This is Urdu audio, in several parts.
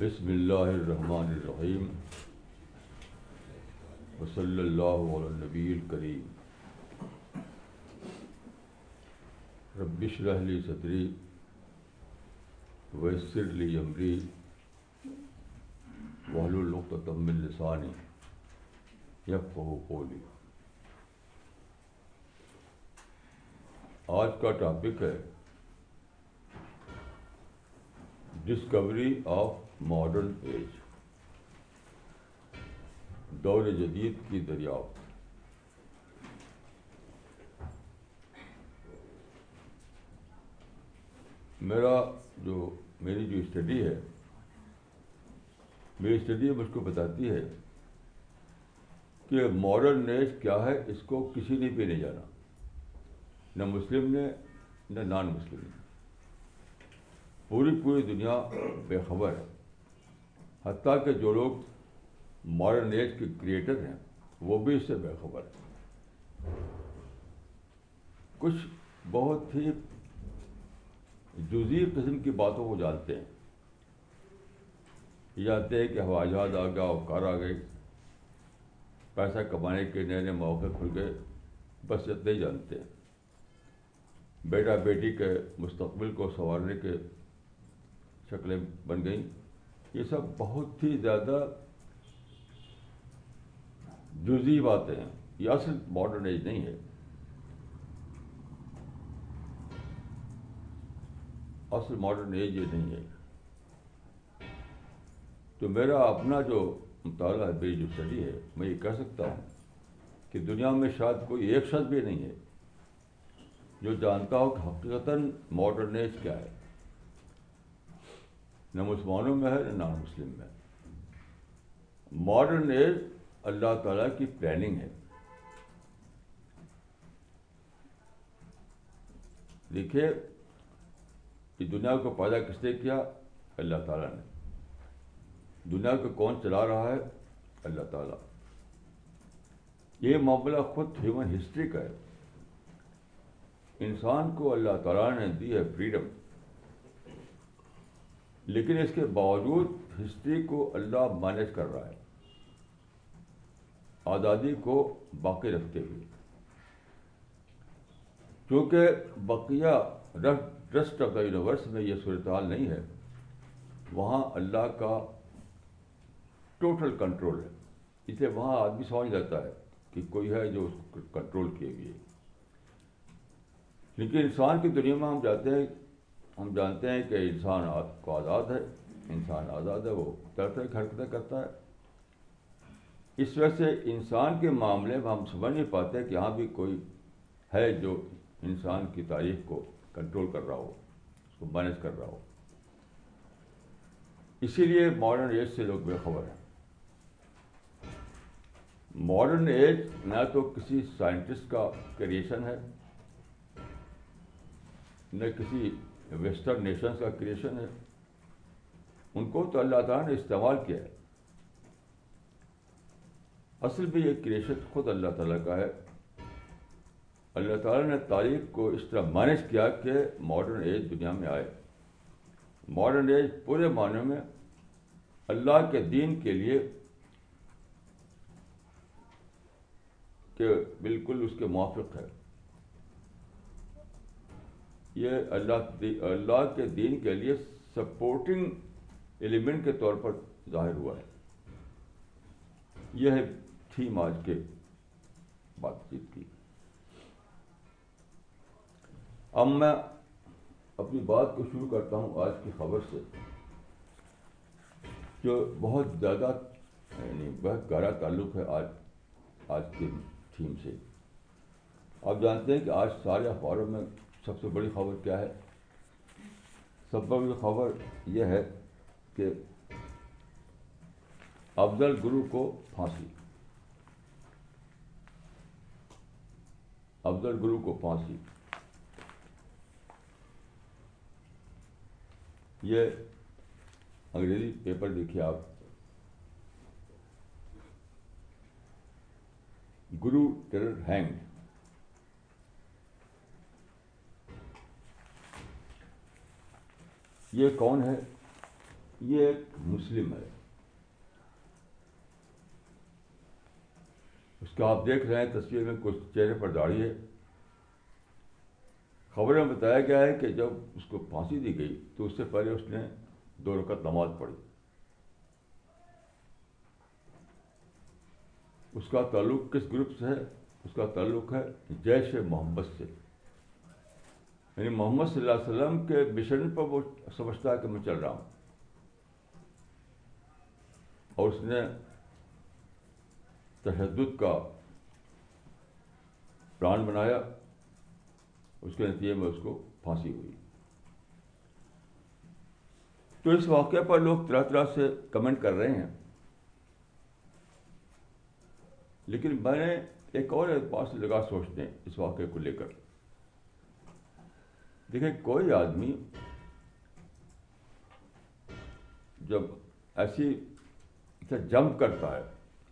بسم اللہ الرحمن الرحیم اللہ صلی النبی عل رب الکریم ربش رحلی ویسر لی امری عمری وحل من لسانی یفقہ قولی آج کا ٹاپک ہے ڈسکوری آف ماڈرن ایج دور جدید کی دریافت میرا جو میری جو اسٹڈی ہے میری اسٹڈی مجھ کو بتاتی ہے کہ ماڈرن نیج کیا ہے اس کو کسی نے بھی نہیں جانا نہ مسلم نے نہ نان مسلم نے پوری پوری دنیا بے خبر ہے حتیٰ کہ جو لوگ مارن ایج کے کریٹر ہیں وہ بھی اس سے بے خبر ہیں کچھ بہت ہی جزی قسم کی باتوں کو جانتے ہیں یہ جانتے ہیں کہ ہوا جہاز آ گیا اور کار آ گئی پیسہ کمانے کے نئے نئے مواقع کھل گئے بس اتنے ہی جانتے ہیں بیٹا بیٹی کے مستقبل کو سنوارنے کے شکلیں بن گئیں یہ سب بہت ہی زیادہ جزی باتیں ہیں یہ اصل ماڈرن ایج نہیں ہے اصل ماڈرن ایج یہ نہیں ہے تو میرا اپنا جو مطالعہ ہے میری جو اسٹڈی ہے میں یہ کہہ سکتا ہوں کہ دنیا میں شاید کوئی ایک شخص بھی نہیں ہے جو جانتا ہو کہ حقیقت ایج کیا ہے نہ مسلمانوں میں ہے نہ مسلم میں ماڈرن ایج اللہ تعالیٰ کی پلاننگ ہے دیکھیے کہ دنیا کو پیدا کس نے کیا اللہ تعالیٰ نے دنیا کو کون چلا رہا ہے اللہ تعالیٰ یہ معاملہ خود ہیومن ہسٹری کا ہے انسان کو اللہ تعالیٰ نے دی ہے فریڈم لیکن اس کے باوجود ہسٹری کو اللہ مینج کر رہا ہے آزادی کو باقی رکھتے ہوئے چونکہ بقیہ رسٹ آف دا یونیورس میں یہ صورتحال نہیں ہے وہاں اللہ کا ٹوٹل کنٹرول ہے اسے وہاں آدمی سمجھ جاتا ہے کہ کوئی ہے جو اس کو کنٹرول کیے گئے لیکن انسان کی دنیا میں ہم جاتے ہیں ہم جانتے ہیں کہ انسان کو آزاد ہے انسان آزاد ہے وہ ترتے حرکتیں کرتا ہے اس وجہ سے انسان کے معاملے میں ہم سمجھ نہیں پاتے کہ یہاں بھی کوئی ہے جو انسان کی تاریخ کو کنٹرول کر رہا ہو اس کو مینج کر رہا ہو اسی لیے ماڈرن ایج سے لوگ بے خبر ہیں ماڈرن ایج نہ تو کسی سائنٹسٹ کا کریشن ہے نہ کسی ویسٹرن نیشنز کا کریشن ہے ان کو تو اللہ تعالیٰ نے استعمال کیا ہے اصل بھی یہ کریشن خود اللہ تعالیٰ کا ہے اللہ تعالیٰ نے تاریخ کو اس طرح مینج کیا کہ ماڈرن ایج دنیا میں آئے ماڈرن ایج پورے معنی میں اللہ کے دین کے لیے کہ بالکل اس کے موافق ہے یہ اللہ اللہ کے دین کے لیے سپورٹنگ ایلیمنٹ کے طور پر ظاہر ہوا ہے یہ ہے تھیم آج کے بات چیت کی اب میں اپنی بات کو شروع کرتا ہوں آج کی خبر سے جو بہت زیادہ یعنی بہت گہرا تعلق ہے آج آج کے تھیم سے آپ جانتے ہیں کہ آج سارے اخباروں میں سب سے بڑی خبر کیا ہے سب سے بڑی خبر یہ ہے کہ افضل گرو کو پھانسی افضل گرو کو پھانسی یہ انگریزی پیپر دیکھیے آپ گرو ٹیرر ہینگ یہ کون ہے یہ ایک مسلم ہے اس کا آپ دیکھ رہے ہیں تصویر میں کچھ چہرے پر داڑھی ہے خبریں بتایا گیا ہے کہ جب اس کو پھانسی دی گئی تو اس سے پہلے اس نے دو رکعت نماز پڑھی اس کا تعلق کس گروپ سے ہے اس کا تعلق ہے جیش محمد سے یعنی محمد صلی اللہ علیہ وسلم کے مشن پر وہ سمجھتا ہے کہ میں چل رہا ہوں اور اس نے تشدد کا پلان بنایا اس کے نتیجے میں اس کو پھانسی ہوئی تو اس واقعے پر لوگ طرح طرح سے کمنٹ کر رہے ہیں لیکن میں نے ایک اور اعتبار سے لگا سوچتے ہیں اس واقعے کو لے کر دیکھیں کوئی آدمی جب ایسی ایسا اچھا جمپ کرتا ہے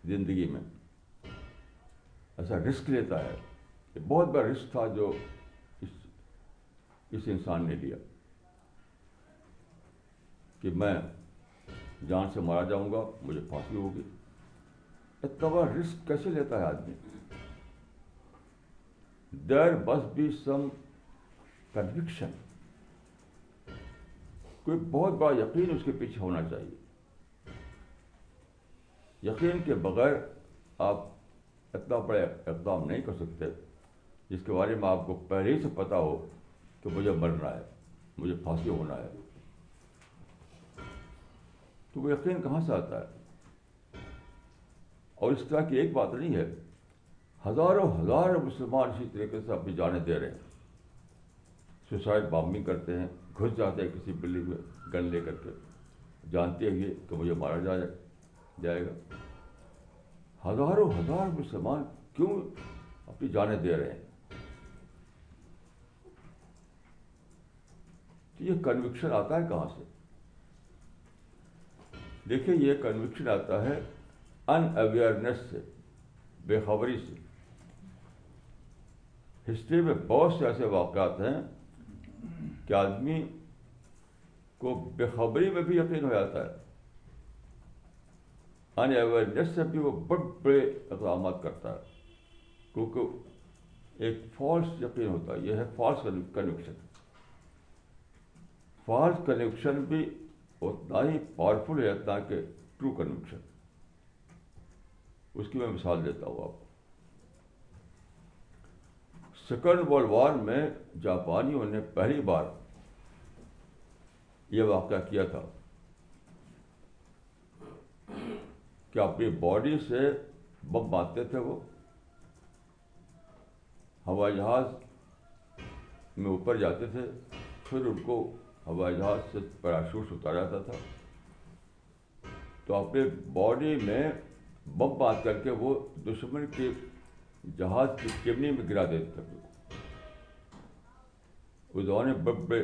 زندگی میں ایسا رسک لیتا ہے یہ بہت بڑا رسک تھا جو اس اس انسان نے لیا کہ میں جان سے مارا جاؤں گا مجھے پھانسی ہوگی اتنا بڑا رسک کیسے لیتا ہے آدمی دیر بس بھی سم کنوکشن کوئی بہت بڑا یقین اس کے پیچھے ہونا چاہیے یقین کے بغیر آپ اتنا بڑا اقدام نہیں کر سکتے جس کے بارے میں آپ کو پہلے ہی سے پتا ہو کہ مجھے مرنا ہے مجھے پھانسی ہونا ہے تو وہ یقین کہاں سے آتا ہے اور اس طرح کی ایک بات نہیں ہے ہزاروں ہزاروں مسلمان اسی طریقے سے اپنی جانیں دے رہے ہیں سوسائڈ بامبنگ کرتے ہیں گھس جاتے ہیں کسی بلڈنگ میں گن لے کر کے جانتے ہوئے کہ مجھے مارا جا جائے گا ہزاروں ہزار مسلمان کیوں اپنی جانیں دے رہے ہیں تو یہ کنوکشن آتا ہے کہاں سے دیکھیں یہ کنوکشن آتا ہے ان اویئرنیس سے بے خبری سے ہسٹری میں بہت سے ایسے واقعات ہیں کہ آدمی کو بےخبری میں بھی یقین ہو جاتا ہے ان اویئرنیس سے بھی وہ بڑے بڑے اقدامات کرتا ہے کیونکہ ایک فالس یقین ہوتا ہے یہ ہے فالس کنیکشن فالس کنیکشن بھی اتنا ہی پاورفل ہے جتنا کہ ٹرو کنیکشن اس کی میں مثال دیتا ہوں آپ کو سیکنڈ ورلڈ وار میں جاپانیوں نے پہلی بار یہ واقعہ کیا تھا کہ اپنی باڈی سے بم مارتے تھے وہ ہوائی جہاز میں اوپر جاتے تھے پھر ان کو ہوائی جہاز سے پیراشوٹ اتارا جاتا تھا تو اپنے باڈی میں بم مار کر کے وہ دشمن کے جہاز کی چمنی میں گرا دیتے تھے اس بڑے بڑے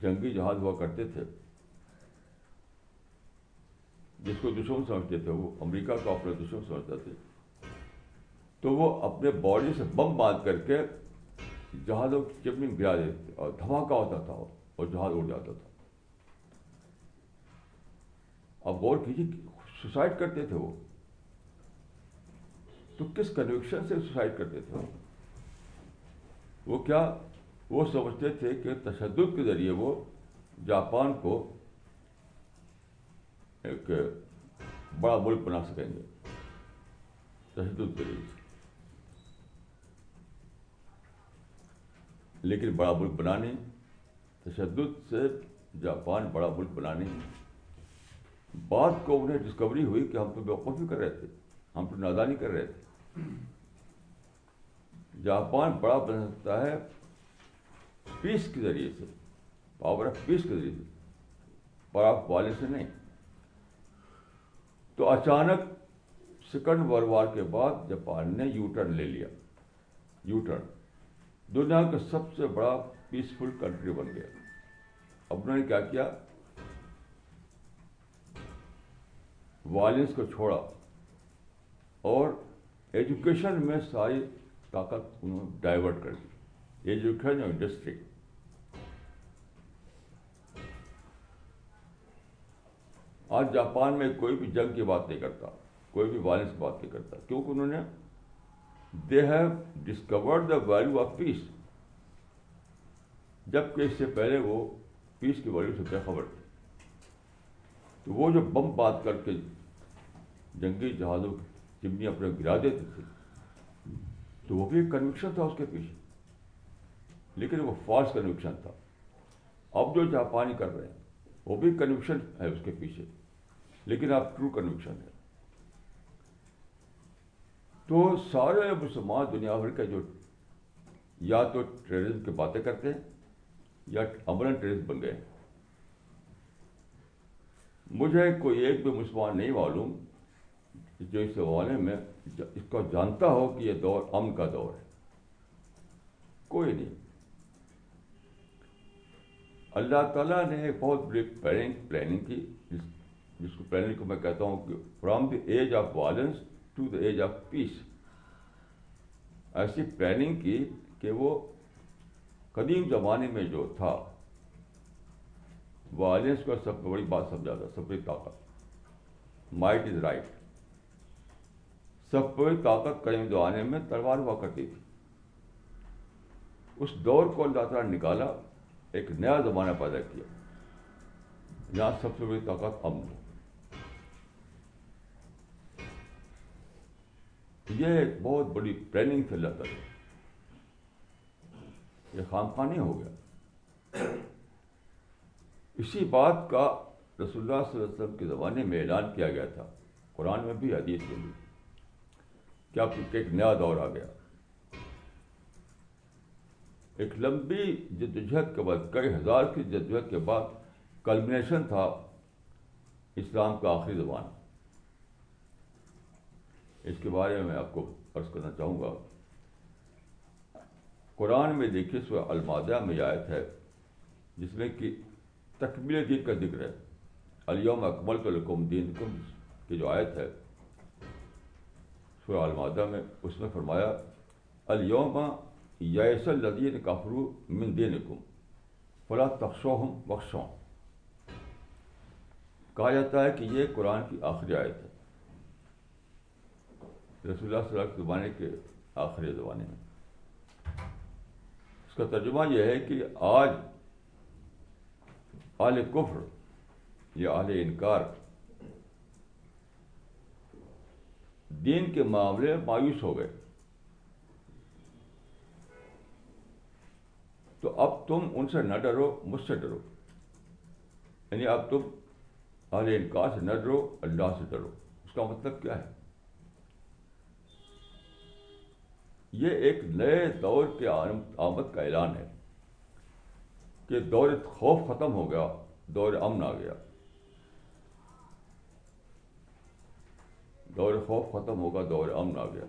جنگی جہاز ہوا کرتے تھے جس کو دشمن سمجھتے تھے وہ امریکہ کو اپنے باڈی سے بم باندھ کر کے جہازوں کی چمنی گرا دیتے اور دھماکہ ہوتا تھا اور جہاز اڑ جاتا تھا اب غور کیجیے سوسائڈ کرتے تھے وہ تو کس کنوکشن سے سوسائڈ کرتے تھے وہ کیا وہ سمجھتے تھے کہ تشدد کے ذریعے وہ جاپان کو ایک بڑا ملک بنا سکیں گے تشدد کے ذریعے لیکن بڑا ملک بنانے تشدد سے جاپان بڑا ملک بنانے بعد کو انہیں ڈسکوری ہوئی کہ ہم تو بے وقوفی کر رہے تھے ہم تو نادانی کر رہے تھے جاپان بڑا بن سکتا ہے پیس کے ذریعے سے پاور آف پیس کے ذریعے سے پاور آف والے سے نہیں تو اچانک سیکنڈ ورلڈ وار کے بعد جاپان نے یو ٹرن لے لیا یو ٹرن دنیا کا سب سے بڑا پیسفل کنٹری بن گیا اپنے کیا کیا وائلنس کو چھوڑا اور ایجوکیشن میں ساری طاقت انہوں نے ڈائیورٹ کر دی ایجوکیشن اور انڈسٹری آج جاپان میں کوئی بھی جنگ کی بات نہیں کرتا کوئی بھی وائلنس کی بات نہیں کرتا کیونکہ انہوں نے they have discovered the value of peace جب کہ اس سے پہلے وہ پیس کی ویلو سے بے خبر تھے تو وہ جو بم بات کر کے جنگی جہازوں کی چمنی اپنے گرا دیتے تھے تو وہ بھی ایک کنوکشن تھا اس کے پیچھے لیکن وہ فالس کنوکشن تھا اب جو جاپانی کر رہے ہیں وہ بھی کنوکشن ہے اس کے پیچھے لیکن آپ ٹرو کنوکشن ہے تو سارے مسلمان دنیا بھر کے جو یا تو ٹیررزم کی باتیں کرتے ہیں یا بن گئے مجھے کوئی ایک بھی مسلمان نہیں معلوم جو اس حوالے میں اس کو جانتا ہو کہ یہ دور امن کا دور ہے کوئی نہیں اللہ تعالیٰ نے ایک بہت بڑی پلاننگ پلاننگ کی جس کو پلاننگ کو میں کہتا ہوں کہ from the age of violence to the age of peace ایسی پلاننگ کی کہ وہ قدیم زمانے میں جو تھا وائلنس کو سب سے بڑی بات سمجھا تھا سب سے طاقت مائٹ از رائٹ سب کوئی طاقت قریب دو آنے میں تلوار ہوا کرتی تھی اس دور کو اللہ تعالیٰ نکالا ایک نیا زمانہ پیدا کیا جہاں سب سے بڑی طاقت امن ہو یہ ایک بہت بڑی پلاننگ سے اللہ تعالیٰ یہ خام خانی ہو گیا اسی بات کا رسول اللہ صلی اللہ علیہ وسلم کے زمانے میں اعلان کیا گیا تھا قرآن میں بھی حدیث بھی ایک نیا دور آ گیا ایک لمبی جدوجہد کے بعد کئی ہزار کی جدوجہد کے بعد کلمنیشن تھا اسلام کا آخری زبان اس کے بارے میں آپ کو عرض کرنا چاہوں گا قرآن میں دیکھیے سو المادہ میں آیت ہے جس میں کہ تکمیل دین کا ذکر ہے علیم اکمل تو لکم دین کی جو آیت ہے سورہ المادہ میں اس نے فرمایا الوما یس الدین کافرو مند نکم پڑا تخشوہم بخشوں کہا جاتا ہے کہ یہ قرآن کی آخری آیت ہے رسول اللہ صلی اللہ علیہ زبانے کے آخری زبانے میں اس کا ترجمہ یہ ہے کہ آج اعلی کفر یا آل انکار دین کے معاملے میں مایوس ہو گئے تو اب تم ان سے نہ ڈرو مجھ سے ڈرو یعنی اب تم اہل انکار سے نہ ڈرو اللہ سے ڈرو اس کا مطلب کیا ہے یہ ایک نئے دور کے آمد کا اعلان ہے کہ دور خوف ختم ہو گیا دور امن آ گیا دور خوف ختم ہوگا دور امن آ گیا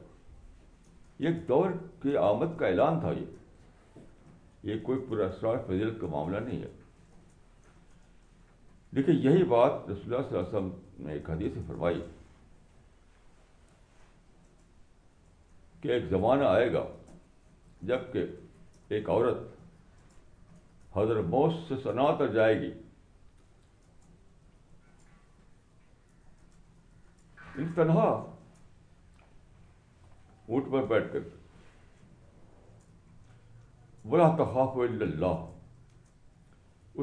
یہ دور کی آمد کا اعلان تھا یہ یہ کوئی پراسرار فضل کا معاملہ نہیں ہے دیکھیے یہی بات رسول اللہ صلی اللہ علیہ وسلم نے ایک حدیث فرمائی کہ ایک زمانہ آئے گا جب کہ ایک عورت حضرت موس سے سنا تر جائے گی تنہا اونٹ پر بیٹھ کر بلا تخاف اللہ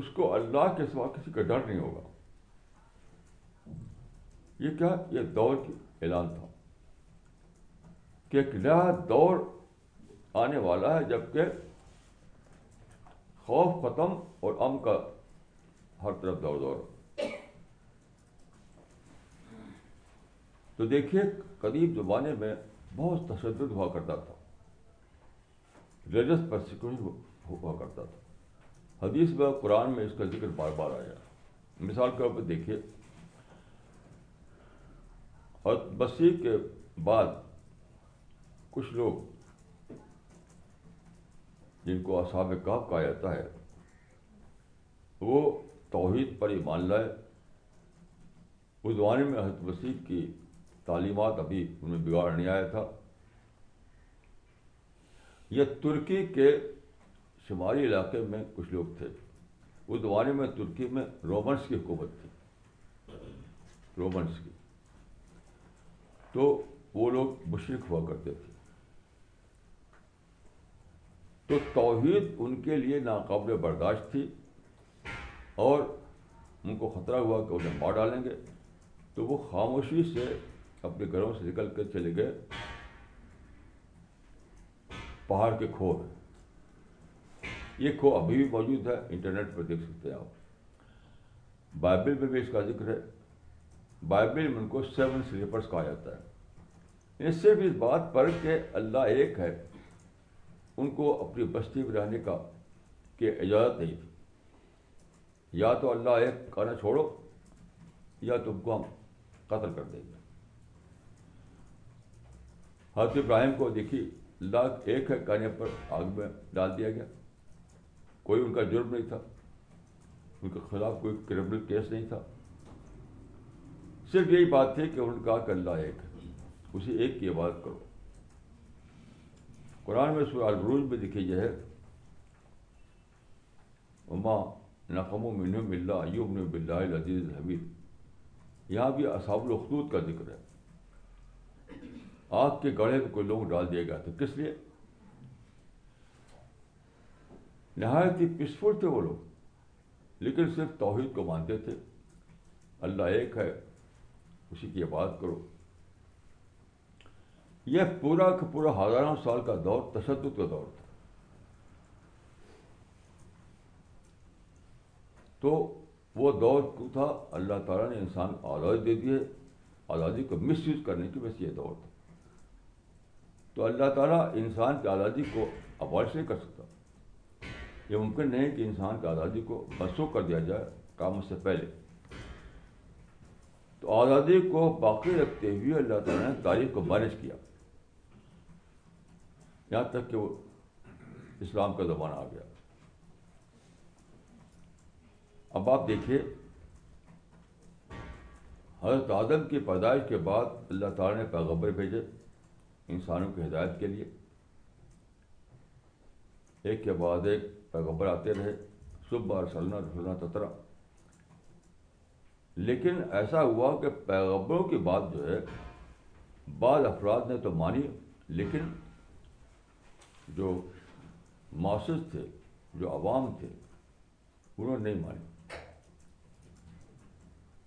اس کو اللہ کے سوا کسی کا ڈر نہیں ہوگا یہ کیا یہ دور کی اعلان تھا کہ ایک نیا دور آنے والا ہے جب کہ خوف ختم اور ام کا ہر طرف دور دور تو دیکھیے قدیم زمانے میں بہت تشدد ہوا کرتا تھا ریلیجس پرسیکوشن ہوا کرتا تھا حدیث میں قرآن میں اس کا ذکر بار بار آیا مثال کے طور پر دیکھیے اور بسی کے بعد کچھ لوگ جن کو اصحاب کاف کہا جاتا ہے وہ توحید پر ایمان لائے اس زمانے میں حضرت مسیح کی تعلیمات ابھی ان میں بگاڑ نہیں آیا تھا یہ ترکی کے شمالی علاقے میں کچھ لوگ تھے اس زمانے میں ترکی میں رومنس کی حکومت تھی رومنس کی تو وہ لوگ مشرق ہوا کرتے تھے تو توحید ان کے لیے ناقابل برداشت تھی اور ان کو خطرہ ہوا کہ انہیں مار ڈالیں گے تو وہ خاموشی سے اپنے گھروں سے نکل کر چلے گئے پہاڑ کے کھو میں یہ کھو ابھی بھی موجود ہے انٹرنیٹ پہ دیکھ سکتے ہیں آپ بائبل میں بھی اس کا ذکر ہے بائبل میں ان کو سیون سلیپرس کہا جاتا ہے اس صرف اس بات پر کہ اللہ ایک ہے ان کو اپنی بستی میں رہنے کا کہ اجازت نہیں تھی یا تو اللہ ایک کہنا چھوڑو یا تم کو ہم قتل کر دیں گے حضرت ابراہیم کو دیکھی لاکھ ایک ہے کانے پر آگ میں ڈال دیا گیا کوئی ان کا جرم نہیں تھا ان کے خلاف کوئی کرمنل کیس نہیں تھا صرف یہی بات تھی کہ ان کا کہ اللہ ایک ہے اسی ایک کی عبادت کرو قرآن میں سورہ البروج میں دکھی یہ ہے اما نقم و من ملّہ ایمن بلّہ العزیز حمید یہاں بھی اصحاب الخطوط کا ذکر ہے آگ کے گڑھے میں کوئی لوگ ڈال دیے گئے تھے کس لیے نہایت ہی پیسفل تھے وہ لوگ لیکن صرف توحید کو مانتے تھے اللہ ایک ہے اسی کی عبادت کرو یہ پورا کا پورا ہزاروں سال کا دور تشدد کا دور تھا تو وہ دور کیوں تھا اللہ تعالیٰ نے انسان کو آزادی دے دی ہے آزادی کو مس یوز کرنے کی بس یہ دور تھا تو اللہ تعالیٰ انسان کی آزادی کو اوائڈ نہیں کر سکتا یہ ممکن نہیں کہ انسان کی آزادی کو بسو کر دیا جائے کام سے پہلے تو آزادی کو باقی رکھتے ہوئے اللہ تعالیٰ نے تاریخ کو بارش کیا یہاں تک کہ وہ اسلام کا زمانہ آ گیا اب آپ دیکھیے حضرت آدم کی پیدائش کے بعد اللہ تعالیٰ نے پیغمبر بھیجے انسانوں کی ہدایت کے لیے ایک کے بعد ایک پیغبر آتے رہے صبح اور سلنا تترا لیکن ایسا ہوا کہ پیغبروں کی بات جو ہے بعض افراد نے تو مانی لیکن جو معصد تھے جو عوام تھے انہوں نے نہیں مانی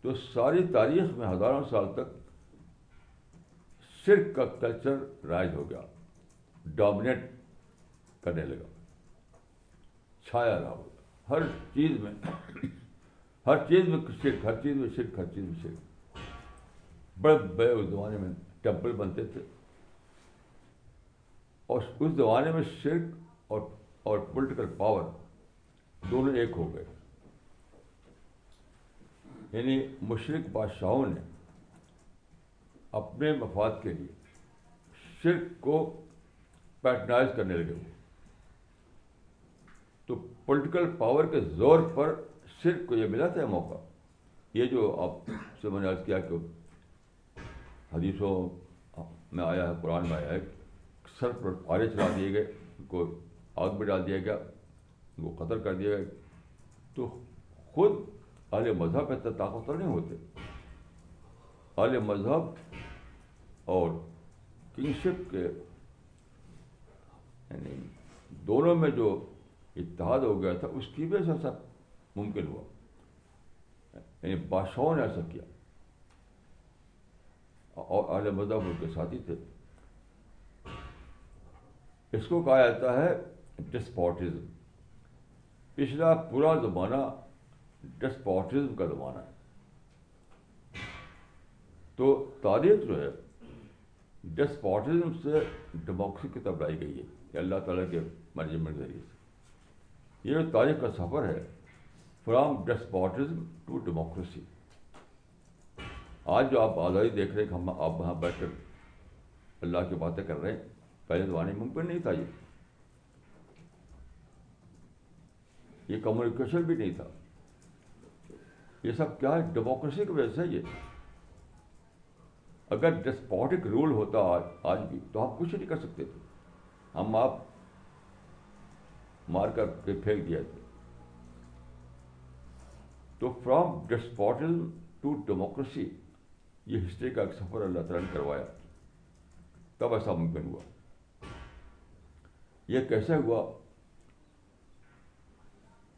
تو ساری تاریخ میں ہزاروں سال تک شرک کا کلچر رائج ہو گیا ڈومنیٹ کرنے لگا چھایا رہا ہو ہر چیز میں ہر چیز میں شرک ہر چیز میں شرک ہر چیز میں شرک بڑے بڑے اس زمانے میں ٹیمپل بنتے تھے اور اس زمانے میں شرک اور اور پولیٹیکل پاور دونوں ایک ہو گئے یعنی مشرق بادشاہوں نے اپنے مفاد کے لیے شرک کو پیٹنائز کرنے لگے ہوئے تو پولیٹیکل پاور کے زور پر شرک کو یہ ملا تھا موقع یہ جو آپ سے میں نے عرض کیا کہ حدیثوں میں آیا ہے قرآن میں آیا ہے سر پر پارے چلا دیے گئے ان کو آگ میں ڈال دیا گیا ان کو قتل کر دیا گیا تو خود اعلی مذہب اتنا اتنے طاقتور نہیں ہوتے اعلی مذہب اور کنگشپ کے یعنی دونوں میں جو اتحاد ہو گیا تھا اس کی بھی ایسا سب ممکن ہوا یعنی بادشاہوں نے ایسا کیا اور اعلی مذہب ان کے ساتھی تھے اس کو کہا جاتا ہے ڈسپوٹزم پچھلا پورا زمانہ ڈسپوٹزم کا زمانہ ہے تو تاریخ جو ہے ڈسپوٹزم سے ڈیموکریسی کی طرف لائی گئی ہے اللہ تعالیٰ کے مینجمنٹ کے ذریعے سے یہ جو تاریخ کا سفر ہے فرام ڈسپوٹزم ٹو ڈیموکریسی آج جو آپ آزادی دیکھ رہے ہیں کہ ہم آپ وہاں بیٹھ کر اللہ کی باتیں کر رہے ہیں پہلے زمانے میں ممکن نہیں تھا یہ یہ کمیونیکیشن بھی نہیں تھا یہ سب کیا ہے ڈیموکریسی کی وجہ سے یہ اگر ڈسپوٹک رول ہوتا آج آج بھی تو آپ کچھ نہیں کر سکتے تھے ہم آپ مار کر کے پھینک دیا تھے تو فرام ڈسپوٹل ٹو ڈیموکریسی یہ ہسٹری کا ایک سفر اللہ تعالیٰ نے کروایا تب ایسا ممکن ہوا یہ کیسے ہوا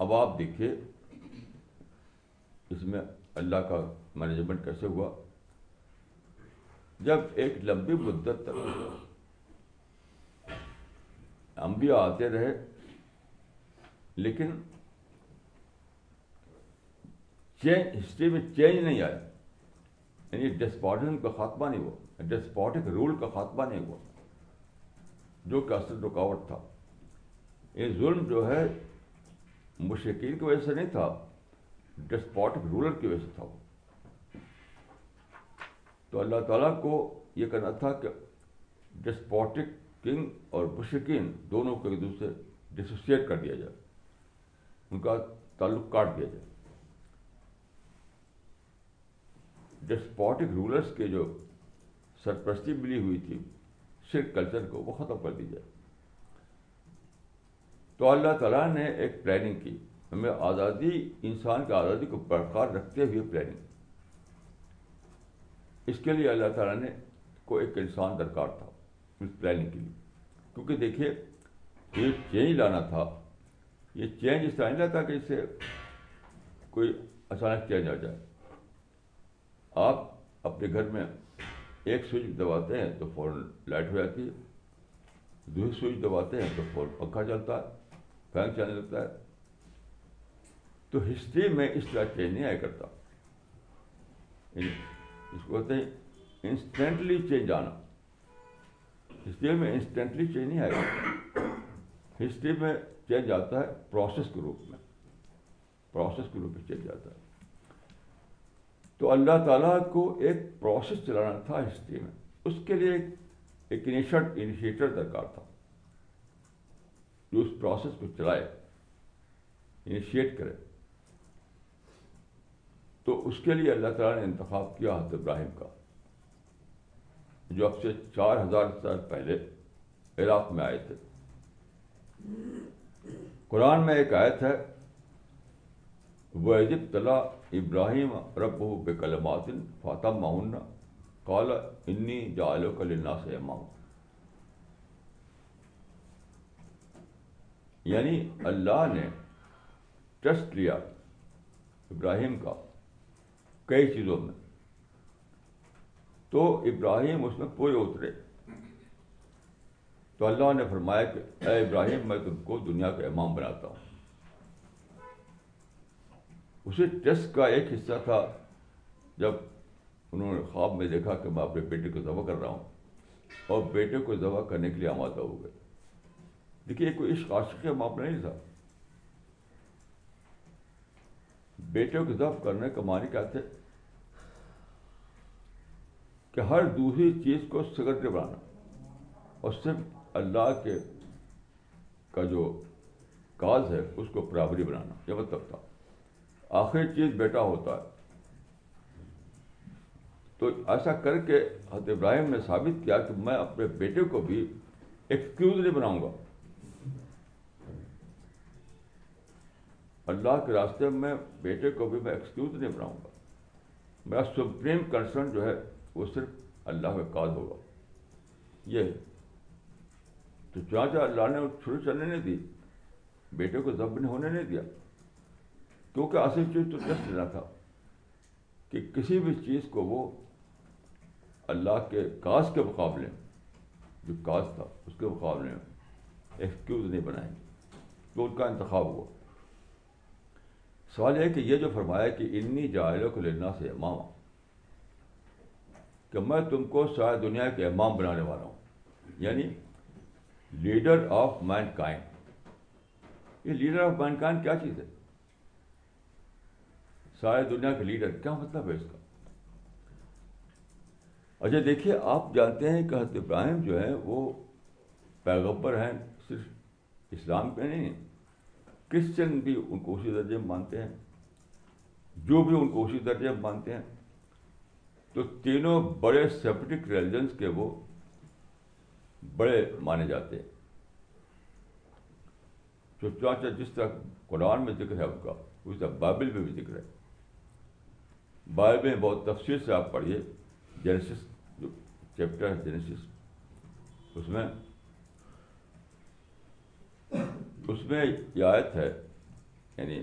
اب آپ دیکھیے اس میں اللہ کا مینجمنٹ کیسے ہوا جب ایک لمبی مدت تک ہم بھی آتے رہے لیکن چینج ہسٹری میں چینج نہیں آئے یعنی ڈسپوٹنگ کا خاتمہ نہیں ہوا ڈسپوٹک رول کا خاتمہ نہیں ہوا جو کہ اصل رکاوٹ تھا یہ ظلم جو ہے مشقین کی وجہ سے نہیں تھا ڈسپوٹک رولر کی وجہ سے تھا وہ اللہ تعالیٰ کو یہ کہنا تھا کہ ڈسپوٹک کنگ اور بشکین دونوں کو ایک دوسرے ڈسوسیٹ کر دیا جائے ان کا تعلق کاٹ دیا جائے ڈسپوٹک رولرس کے جو سرپرستی ملی ہوئی تھی شرک کلچر کو وہ ختم کر دی جائے تو اللہ تعالیٰ نے ایک پلاننگ کی ہمیں آزادی انسان کی آزادی کو برقرار رکھتے ہوئے پلاننگ اس کے لیے اللہ تعالیٰ نے کو ایک انسان درکار تھا اس پلاننگ کے لیے کیونکہ دیکھیے یہ چینج لانا تھا یہ چینج اس طرح نہیں تھا کہ اس سے کوئی اچانک چینج آ جائے آپ اپنے گھر میں ایک سوئچ دباتے ہیں تو فوراً لائٹ ہو جاتی ہے دوسری سوئچ دباتے ہیں تو فوراً پکا چلتا ہے فین چلنے لگتا ہے تو ہسٹری میں اس طرح چینج نہیں آیا کرتا یعنی اس کو کہتے ہیں انسٹنٹلی چینج آنا ہسٹری میں انسٹنٹلی چینج نہیں آئے گا ہسٹری میں چینج آتا ہے پروسیس کے روپ میں پروسیس کے روپ میں چینج آتا ہے تو اللہ تعالیٰ کو ایک پروسیس چلانا تھا ہسٹری میں اس کے لیے ایک انیشیٹر درکار تھا جو اس پروسیس کو چلائے انیشیٹ کرے تو اس کے لیے اللہ تعالیٰ نے انتخاب کیا حضرت ابراہیم کا جو اب سے چار ہزار سال پہلے عراق میں آئے تھے قرآن میں ایک آیت ہے وہ عجب اللہ ابراہیم رب بے کلمات فاتح کالا انی ماح کال سے کلّا یعنی اللہ نے ٹرسٹ لیا ابراہیم کا کئی چیزوں میں تو ابراہیم اس میں پورے اترے تو اللہ نے فرمایا کہ اے ابراہیم میں تم کو دنیا کا امام بناتا ہوں اسے ٹیسٹ کا ایک حصہ تھا جب انہوں نے خواب میں دیکھا کہ میں اپنے بیٹے کو ذبح کر رہا ہوں اور بیٹے کو ذبح کرنے کے لیے آمادہ ہو گئے دیکھیے کوئی عشق عاشق کا معاملہ نہیں تھا بیٹے کو ذبح کرنے کا معنی کیا تھے کہ ہر دوسری چیز کو سیکرٹری بنانا اور صرف اللہ کے کا جو کاز ہے اس کو برابری بنانا یہ مطلب تھا آخری چیز بیٹا ہوتا ہے تو ایسا کر کے حد ابراہیم نے ثابت کیا کہ میں اپنے بیٹے کو بھی ایکسکیوز نہیں بناؤں گا اللہ کے راستے میں بیٹے کو بھی میں ایکسکیوز نہیں بناؤں گا میرا سپریم کنسرن جو ہے وہ صرف اللہ کا کال ہوگا یہ ہے تو چانچہ اللہ نے چھوڑے چلنے نہیں دی بیٹے کو ضب نہیں ہونے نہیں دیا کیونکہ اصل چیز تو ٹیسٹ لینا تھا کہ کسی بھی چیز کو وہ اللہ کے کاس کے مقابلے جو کاس تھا اس کے مقابلے میں ایکسکیوز نہیں بنائیں تو ان کا انتخاب ہوا سوال ہے کہ یہ جو فرمایا کہ انی جائلوں کو لینا سے امامہ کہ میں تم کو سارے دنیا کے امام بنانے والا ہوں یعنی لیڈر آف مین کائن یہ لیڈر آف مین کائن کیا چیز ہے سارے دنیا کے لیڈر کیا مطلب ہے اس کا اچھا دیکھیے آپ جانتے ہیں کہ حضرت ابراہیم جو ہے وہ پیغبر ہیں صرف اسلام کے نہیں کرسچن بھی ان کو اسی درجے میں مانتے ہیں جو بھی ان کو اسی درجے میں مانتے ہیں تو تینوں بڑے سیپٹک ریلیجنس کے وہ بڑے مانے جاتے ہیں جس طرح قرآن میں ذکر ہے آپ کا اس طرح بائبل میں بھی ذکر ہے بائبل میں بہت تفصیل سے آپ پڑھیے جو چیپٹر اس میں اس میں یہ آیت ہے یعنی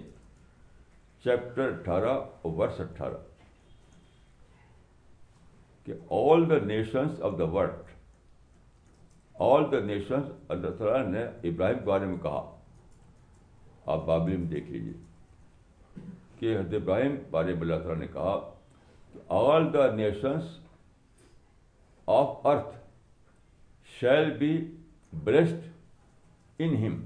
چیپٹر اٹھارہ اور ورس اٹھارہ کہ all the nations of the world all the nations اللہ تعالیٰ نے ابراہیم کے بارے میں کہا آپ بابری میں دیکھ لیجیے کہ حضرت ابراہیم بارے میں اللہ تعالیٰ نے کہا کہ all the nations of earth shall be blessed in ہم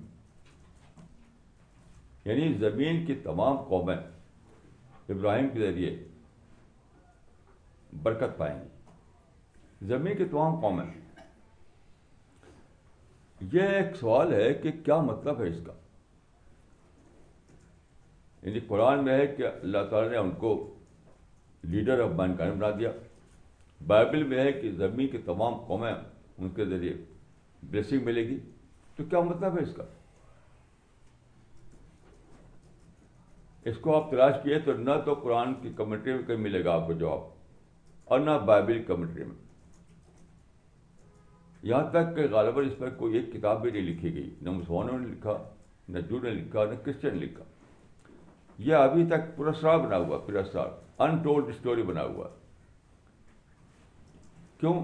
یعنی زمین کی تمام قومیں ابراہیم کے ذریعے برکت پائیں گے زمین کی تمام قومیں یہ ایک سوال ہے کہ کیا مطلب ہے اس کا یعنی قرآن میں ہے کہ اللہ تعالیٰ نے ان کو لیڈر آف بینکان بنا دیا بائبل میں ہے کہ زمین کی تمام قومیں ان کے ذریعے بلیسنگ ملے گی تو کیا مطلب ہے اس کا اس کو آپ تلاش کیے تو نہ تو قرآن کی کمنٹری میں کہیں ملے گا آپ کو جواب اور نہ بائبل کمنٹری میں یہاں تک کہ غالباً اس پر کوئی ایک کتاب بھی نہیں لکھی گئی نہ مسلمانوں نے لکھا نہ جو نے لکھا نہ کرسچن نے لکھا یہ ابھی تک سرا بنا ہوا پرسرا انٹولڈ اسٹوری بنا ہوا کیوں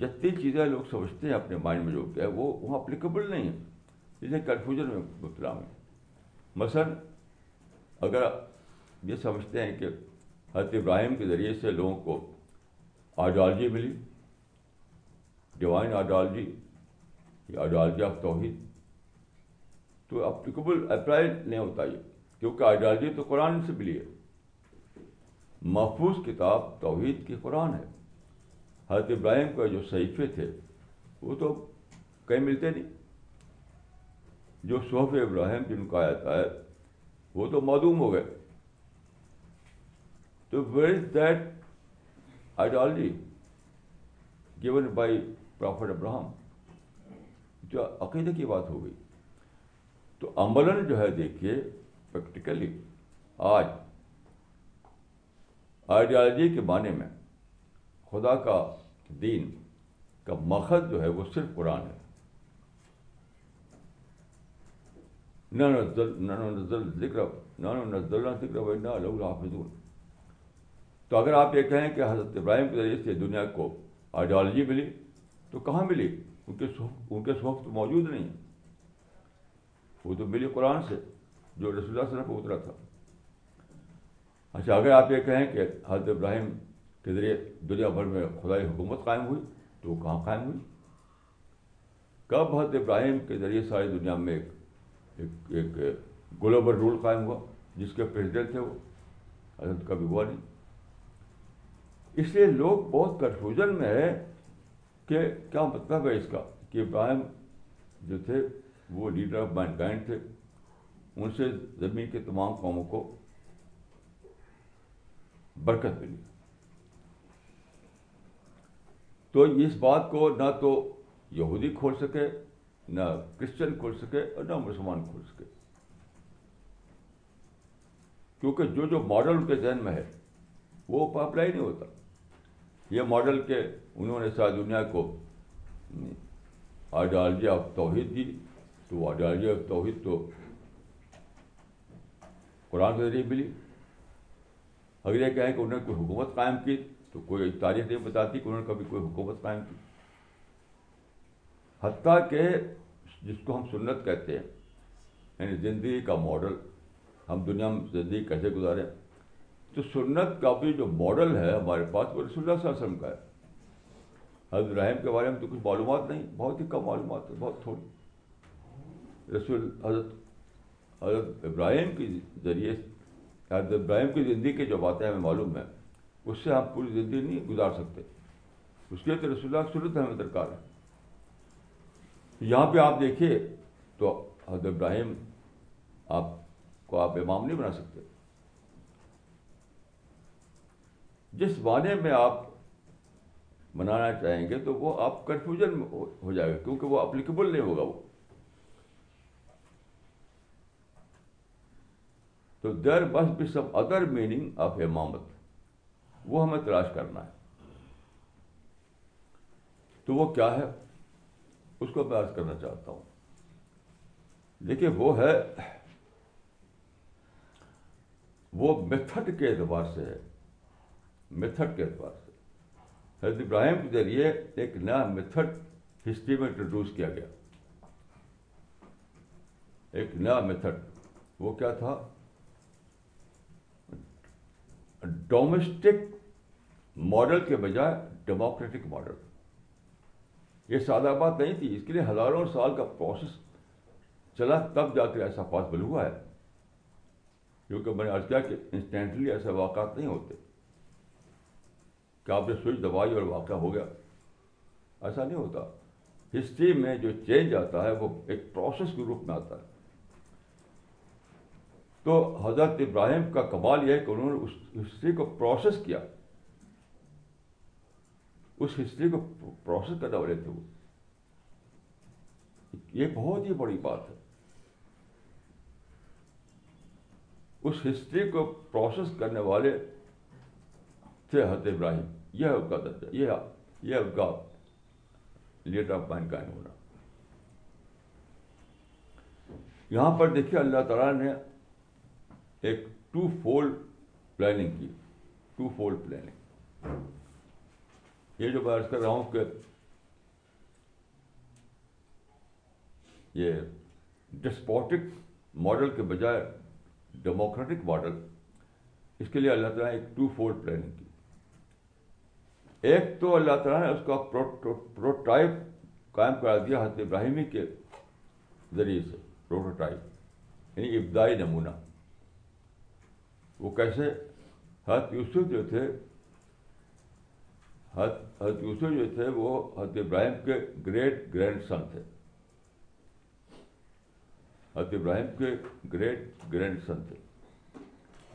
جتنی چیزیں لوگ سمجھتے ہیں اپنے مائنڈ میں جو کیا ہے وہ اپلیکیبل نہیں ہے جسے کنفیوژن میں مبتلا ہوں مثلاً اگر یہ سمجھتے ہیں کہ حضرت ابراہیم کے ذریعے سے لوگوں کو آئیڈیالوجی ملی ڈیوائن آئیڈیالوجی یا آف توحید تو اپلیکیبل اپلائی نہیں ہوتا یہ کیونکہ آئیڈیالوجی تو قرآن سے ملی ہے محفوظ کتاب توحید کی قرآن ہے حضرت ابراہیم کا جو صحیفے تھے وہ تو کہیں ملتے نہیں جو صحف ابراہیم جن کو آیا تھا وہ تو معدوم ہو گئے تو where is that ideology given by prophet Abraham جو عقیدے کی بات ہو گئی تو عملاً جو ہے دیکھیے پریکٹیکلی آج آئیڈیالوجی کے معنی میں خدا کا دین کا مخد جو ہے وہ صرف قرآن ہے نہ نزل ذکر نہ نزل نہ ذکر حافظ تو اگر آپ یہ کہیں کہ حضرت ابراہیم کے ذریعے سے دنیا کو آئیڈیالوجی ملی تو کہاں ملی ان کے ان کے تو موجود نہیں ہیں وہ تو ملی قرآن سے جو رسول اللہ صرف اترا تھا اچھا اگر آپ یہ کہیں کہ حضرت ابراہیم کے ذریعے دنیا بھر میں خدائی حکومت قائم ہوئی تو وہ کہاں قائم ہوئی کب حضرت ابراہیم کے ذریعے ساری دنیا میں ایک ایک ایک گلوبل رول قائم ہوا جس کے پریزیڈنٹ تھے وہ حضرت کبھی ہوا نہیں اس لیے لوگ بہت کنفیوژن میں ہے کہ کیا مطلب ہے اس کا کہ ابراہیم جو تھے وہ لیڈر آف مائنڈ گائنڈ تھے ان سے زمین کے تمام قوموں کو برکت ملی تو اس بات کو نہ تو یہودی کھول سکے نہ کرسچن کھول سکے اور نہ مسلمان کھول سکے کیونکہ جو جو ماڈل ان کے ذہن میں ہے وہ اپلائی نہیں ہوتا یہ ماڈل کہ انہوں نے ساری دنیا کو آئیڈیالوجی آف توحید دی تو آئیڈیالوجی آف توحید تو قرآن کے ذریعے ملی اگر یہ کہیں کہ انہوں نے کوئی حکومت قائم کی تو کوئی تاریخ نہیں بتاتی کہ انہوں نے کبھی کوئی حکومت قائم کی حتیٰ کہ جس کو ہم سنت کہتے ہیں یعنی زندگی کا ماڈل ہم دنیا میں زندگی کیسے گزارے تو سنت کا بھی جو ماڈل ہے ہمارے پاس وہ رسول اللہ صلی اللہ علیہ وسلم کا ہے حضرت ابراہیم کے بارے میں تو کچھ معلومات نہیں بہت ہی کم معلومات ہے بہت تھوڑی رسول حضرت حضرت ابراہیم کے ذریعے حضرت ابراہیم کی زندگی کی جو باتیں ہمیں معلوم ہیں اس سے ہم پوری زندگی نہیں گزار سکتے اس کے لیے تو رسول اللہ سنت ہمیں درکار ہے یہاں پہ آپ دیکھیے تو حضرت ابراہیم آپ کو آپ امام نہیں بنا سکتے جس معنی میں آپ منانا چاہیں گے تو وہ آپ کنفیوژن ہو جائے گا کیونکہ وہ اپلیکیبل نہیں ہوگا وہ تو there is other meaning of امامت وہ ہمیں تلاش کرنا ہے تو وہ کیا ہے اس کو میں کرنا چاہتا ہوں دیکھیے وہ ہے وہ میتھڈ کے اعتبار سے ہے میتھڈ کے اعتبار سے حضرت ابراہیم کے ذریعے ایک نیا میتھڈ ہسٹری میں انٹروڈیوس کیا گیا ایک نیا میتھڈ وہ کیا تھا ڈومسٹک ماڈل کے بجائے ڈیموکریٹک ماڈل یہ سادہ بات نہیں تھی اس کے لیے ہزاروں سال کا پروسیس چلا تب جا کے ایسا پاسبل ہوا ہے کیونکہ میں نے عرض کیا کہ انسٹینٹلی ایسے واقعات نہیں ہوتے کہ آپ نے سوئچ دبائی اور واقعہ ہو گیا ایسا نہیں ہوتا ہسٹری میں جو چینج آتا ہے وہ ایک پروسیس کے روپ میں آتا ہے تو حضرت ابراہیم کا کمال یہ ہے کہ انہوں نے اس ہسٹری کو پروسیس کیا اس ہسٹری کو پروسیس کرنے والے تھے وہ یہ بہت ہی بڑی بات ہے اس ہسٹری کو پروسیس کرنے والے حضرت ابراہیم یہ یہ یہ ہے کا کا درجہ آف کائن یہاں پر دیکھیے اللہ تعالیٰ نے ایک ٹو فولڈ پلاننگ کی ٹو فول پلاننگ یہ جو میں عرض کر رہا ہوں کہ یہ ڈسپوٹک ماڈل کے بجائے ڈیموکریٹک ماڈل اس کے لیے اللہ تعالیٰ نے ایک ٹو فولڈ پلاننگ کی ایک تو اللہ تعالیٰ نے اس کا پروٹوٹائپ قائم کرا دیا حضرت ابراہیمی کے ذریعے سے پروٹوٹائپ یعنی ابدائی نمونہ وہ کیسے حضرت یوسف جو تھے حضرت یوسف جو تھے وہ حضرت ابراہیم کے گریٹ گرینڈ سن تھے حضرت ابراہیم کے گریٹ گرینڈ سن تھے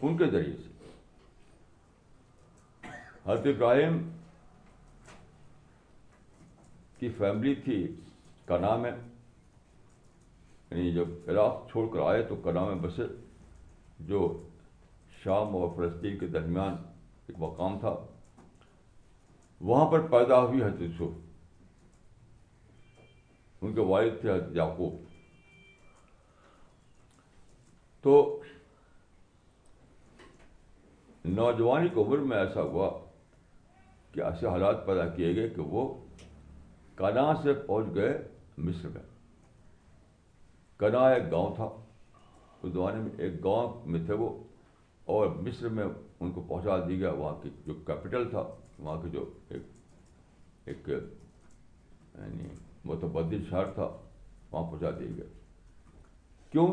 ان کے ذریعے سے حضرت ابراہیم کی فیملی تھی کنا میں یعنی جب عراق چھوڑ کر آئے تو کنا میں بسے جو شام اور فلسطین کے درمیان ایک مقام تھا وہاں پر پیدا ہوئی حضرت یوسف ان کے والد تھے حضرت یعقوب تو نوجوانی کی عمر میں ایسا ہوا کہ ایسے حالات پیدا کیے گئے کہ وہ کنا سے پہنچ گئے مصر میں کنا ایک گاؤں تھا اس زمانے میں ایک گاؤں میں تھے وہ اور مصر میں ان کو پہنچا دیا گیا وہاں کی جو کیپٹل تھا وہاں کی جو ایک ایک یعنی متبدل شہر تھا وہاں پہنچا دیے گیا کیوں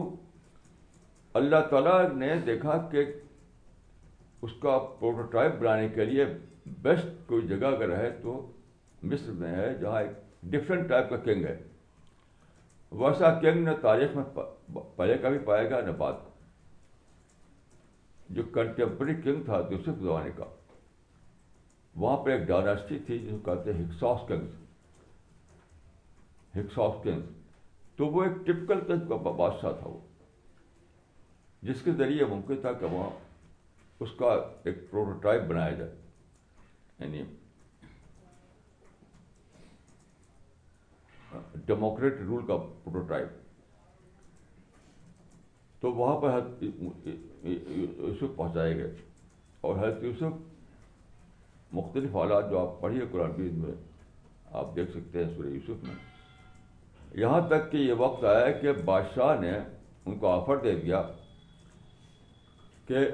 اللہ تعالیٰ نے دیکھا کہ اس کا پروٹوٹائپ بنانے کے لیے بیسٹ کوئی جگہ اگر ہے تو مصر میں ہے جہاں ایک ڈفرینٹ ٹائپ کا کنگ ہے ویسا کنگ نہ تاریخ میں پہلے کا بھی پائے گا نہ کا جو کنٹمپری کنگ تھا دوسرے زمانے کا وہاں پہ ایک ڈائناسٹی تھی جس کو کہتے ہیں ہکساس کنگز ہکساس کنگز تو وہ ایک ٹپکل کا بادشاہ تھا وہ جس کے ذریعے ممکن تھا کہ وہاں اس کا ایک پروٹوٹائپ بنایا جائے یعنی ڈیموکریٹ رول کا پروٹوٹائپ تو وہاں حضرت یوسف پہنچائے گئے اور حضرت یوسف مختلف حالات جو آپ پڑھیے قرآن بیز میں آپ دیکھ سکتے ہیں سورہ یوسف میں یہاں تک کہ یہ وقت آیا کہ بادشاہ نے ان کو آفر دے دیا کہ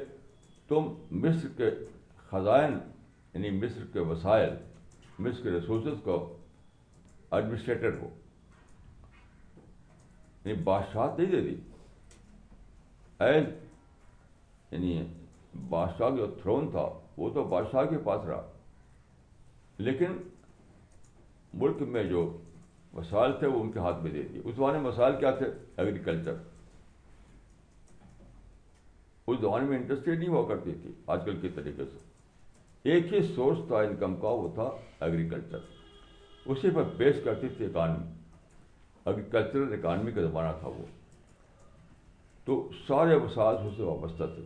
تم مصر کے خزائن یعنی مصر کے وسائل مصر کے ریسورسز کو ایڈمنسٹریٹر ہو یعنی بادشاہت نہیں دے دی دیج یعنی بادشاہ جو تھرون تھا وہ تو بادشاہ کے پاس رہا لیکن ملک میں جو وسائل تھے وہ ان کے ہاتھ میں دے دیے اس زمانے میں مسائل کیا تھے ایگریکلچر اس زمانے میں انڈسٹری نہیں ہوا کرتی تھی آج کل کے طریقے سے ایک ہی سورس تھا انکم کا وہ تھا ایگریکلچر اسی پر بیس کرتی تھی اکانمی ایگریکلچرل اکانومی اکانمی کا زمانہ تھا وہ تو سارے وسائل اس سے وابستہ تھے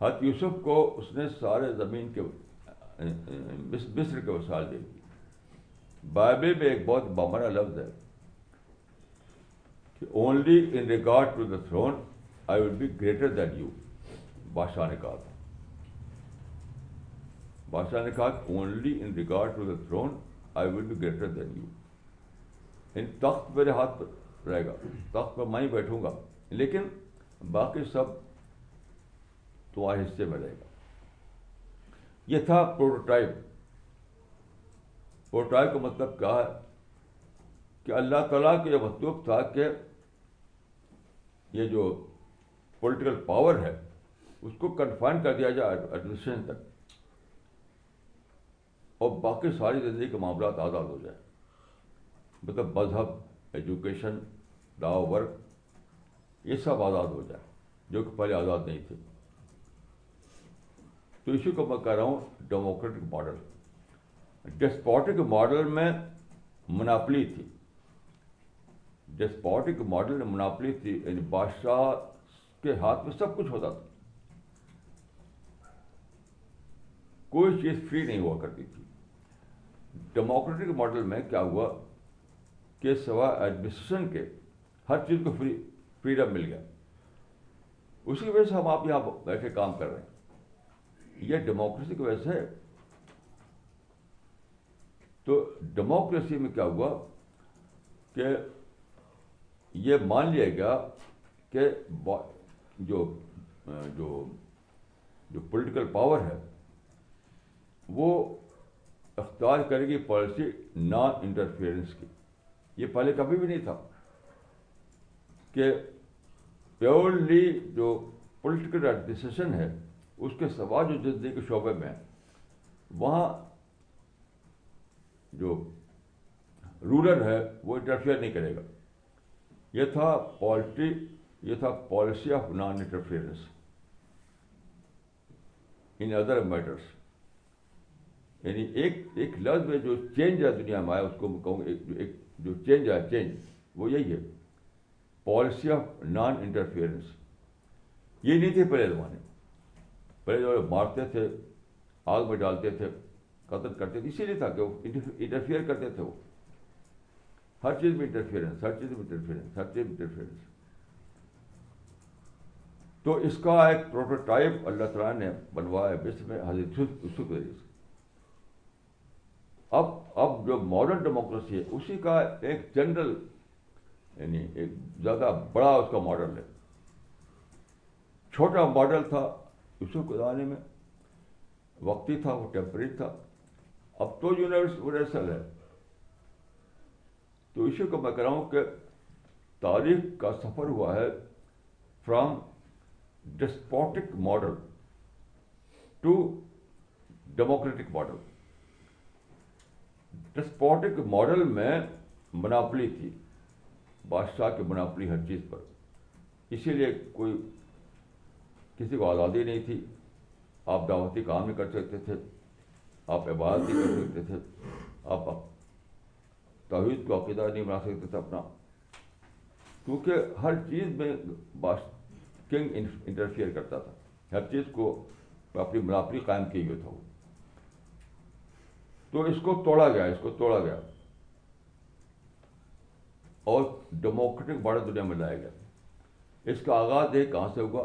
حضرت یوسف کو اس نے سارے زمین کے مصر کے وسائل دے دیے بائبل میں ایک بہت بامنا لفظ ہے کہ only in regard to the throne I will be greater than you بادشاہ نے کہا تھا بادشاہ نے کہا only in regard to the throne I will be greater than you یعنی تخت میرے ہاتھ پر رہے گا تخت پر میں ہی بیٹھوں گا لیکن باقی سب تمہارے حصے میں رہے گا یہ تھا پروٹوٹائپ پروٹوٹائپ کا مطلب کیا ہے کہ اللہ تعالیٰ کا یہ مطلب تھا کہ یہ جو پولیٹیکل پاور ہے اس کو کنفائن کر دیا جائے ایڈمنسٹریشن تک اور باقی ساری زندگی کے معاملات آزاد ہو جائے مطلب مذہب ایجوکیشن داو ورک یہ سب آزاد ہو جائے جو کہ پہلے آزاد نہیں تھے تو اسی کو میں کہہ رہا ہوں ڈیموکریٹک ماڈل ڈسپوٹک ماڈل میں مناپلی تھی ڈسپوٹک ماڈل میں مناپلی تھی یعنی بادشاہ کے ہاتھ میں سب کچھ ہوتا تھا کوئی چیز فری نہیں ہوا کرتی تھی ڈیموکریٹک ماڈل میں کیا ہوا کے سوائے ایڈمنسٹریشن کے ہر چیز کو فری فریڈم مل گیا اسی وجہ سے ہم آپ یہاں بیٹھے کام کر رہے ہیں یہ ڈیموکریسی کی وجہ سے تو ڈیموکریسی میں کیا ہوا کہ یہ مان لیا گیا کہ جو جو جو پولیٹیکل پاور ہے وہ اختیار کرے گی پالیسی نان انٹرفیئرنس کی یہ پہلے کبھی بھی نہیں تھا کہ پیورلی جو پولیٹیکل ڈسیشن ہے اس کے سوا جو جدید کے شعبے میں وہاں جو رولر ہے وہ انٹرفیئر نہیں کرے گا یہ تھا پالٹی یہ تھا policy of non interference in other matters یعنی ایک ایک لفظ میں جو چینج ہے دنیا میں آیا اس کو میں کہوں گا ایک جو چینج آیا چینج وہ یہی ہے پالیسی آف نان انٹرفیئرنس یہ نہیں تھے پہلے زمانے پہلے زمانے مارتے تھے آگ میں ڈالتے تھے قتل کرتے تھے اسی لیے تھا کہ وہ انٹرفیئر کرتے تھے وہ ہر چیز میں انٹرفیئرنس ہر چیز میں انٹرفیئرنس ہر چیز میں انٹرفیئرنس تو اس کا ایک پروٹوٹائپ اللہ تعالیٰ نے بنوایا ہے جس میں حضرت یوسف کے ذریعے سے اب اب جو ماڈرن ڈیموکریسی ہے اسی کا ایک جنرل یعنی ایک زیادہ بڑا اس کا ماڈل ہے چھوٹا ماڈل تھا اسی کو زمانے میں وقتی تھا وہ ٹیمپری تھا اب تو یونیورس ہے تو اسی کو میں کہہ رہا ہوں کہ تاریخ کا سفر ہوا ہے from despotic model to democratic model despotic model میں مناپلی تھی بادشاہ کی مناپلی ہر چیز پر اسی لیے کوئی کسی کو آزادی نہیں تھی آپ دعوتی کام نہیں کر سکتے تھے آپ عبادت نہیں کر سکتے تھے آپ توحید کو عقیدہ نہیں بنا سکتے تھے اپنا کیونکہ ہر چیز میں کنگ انٹرفیئر کرتا تھا ہر چیز کو اپنی مناپلی قائم کی ہوئی تھا وہ تو اس کو توڑا گیا اس کو توڑا گیا اور ڈیموکریٹک بڑے دنیا میں لایا گیا اس کا آغاز یہ کہاں سے ہوا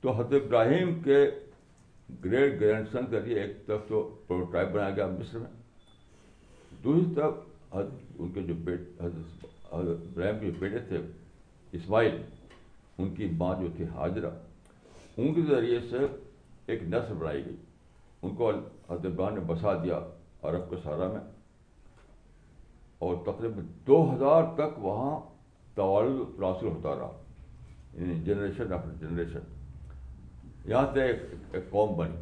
تو حضرت ابراہیم کے گریٹ گرینڈ سن کے لیے ایک طرف تو بنایا گیا مصر میں دوسری طرف ان کے جو بیٹ حضرت ابراہیم کے جو بیٹے تھے اسماعیل ان کی ماں جو تھی حاجرہ ان کے ذریعے سے ایک نثر بنائی گئی ان کو حضرت عمران نے بسا دیا عرب کے سارا میں اور تقریباً دو ہزار تک وہاں طوال ہوتا رہا یعنی جنریشن آفٹر جنریشن یہاں سے قوم بنی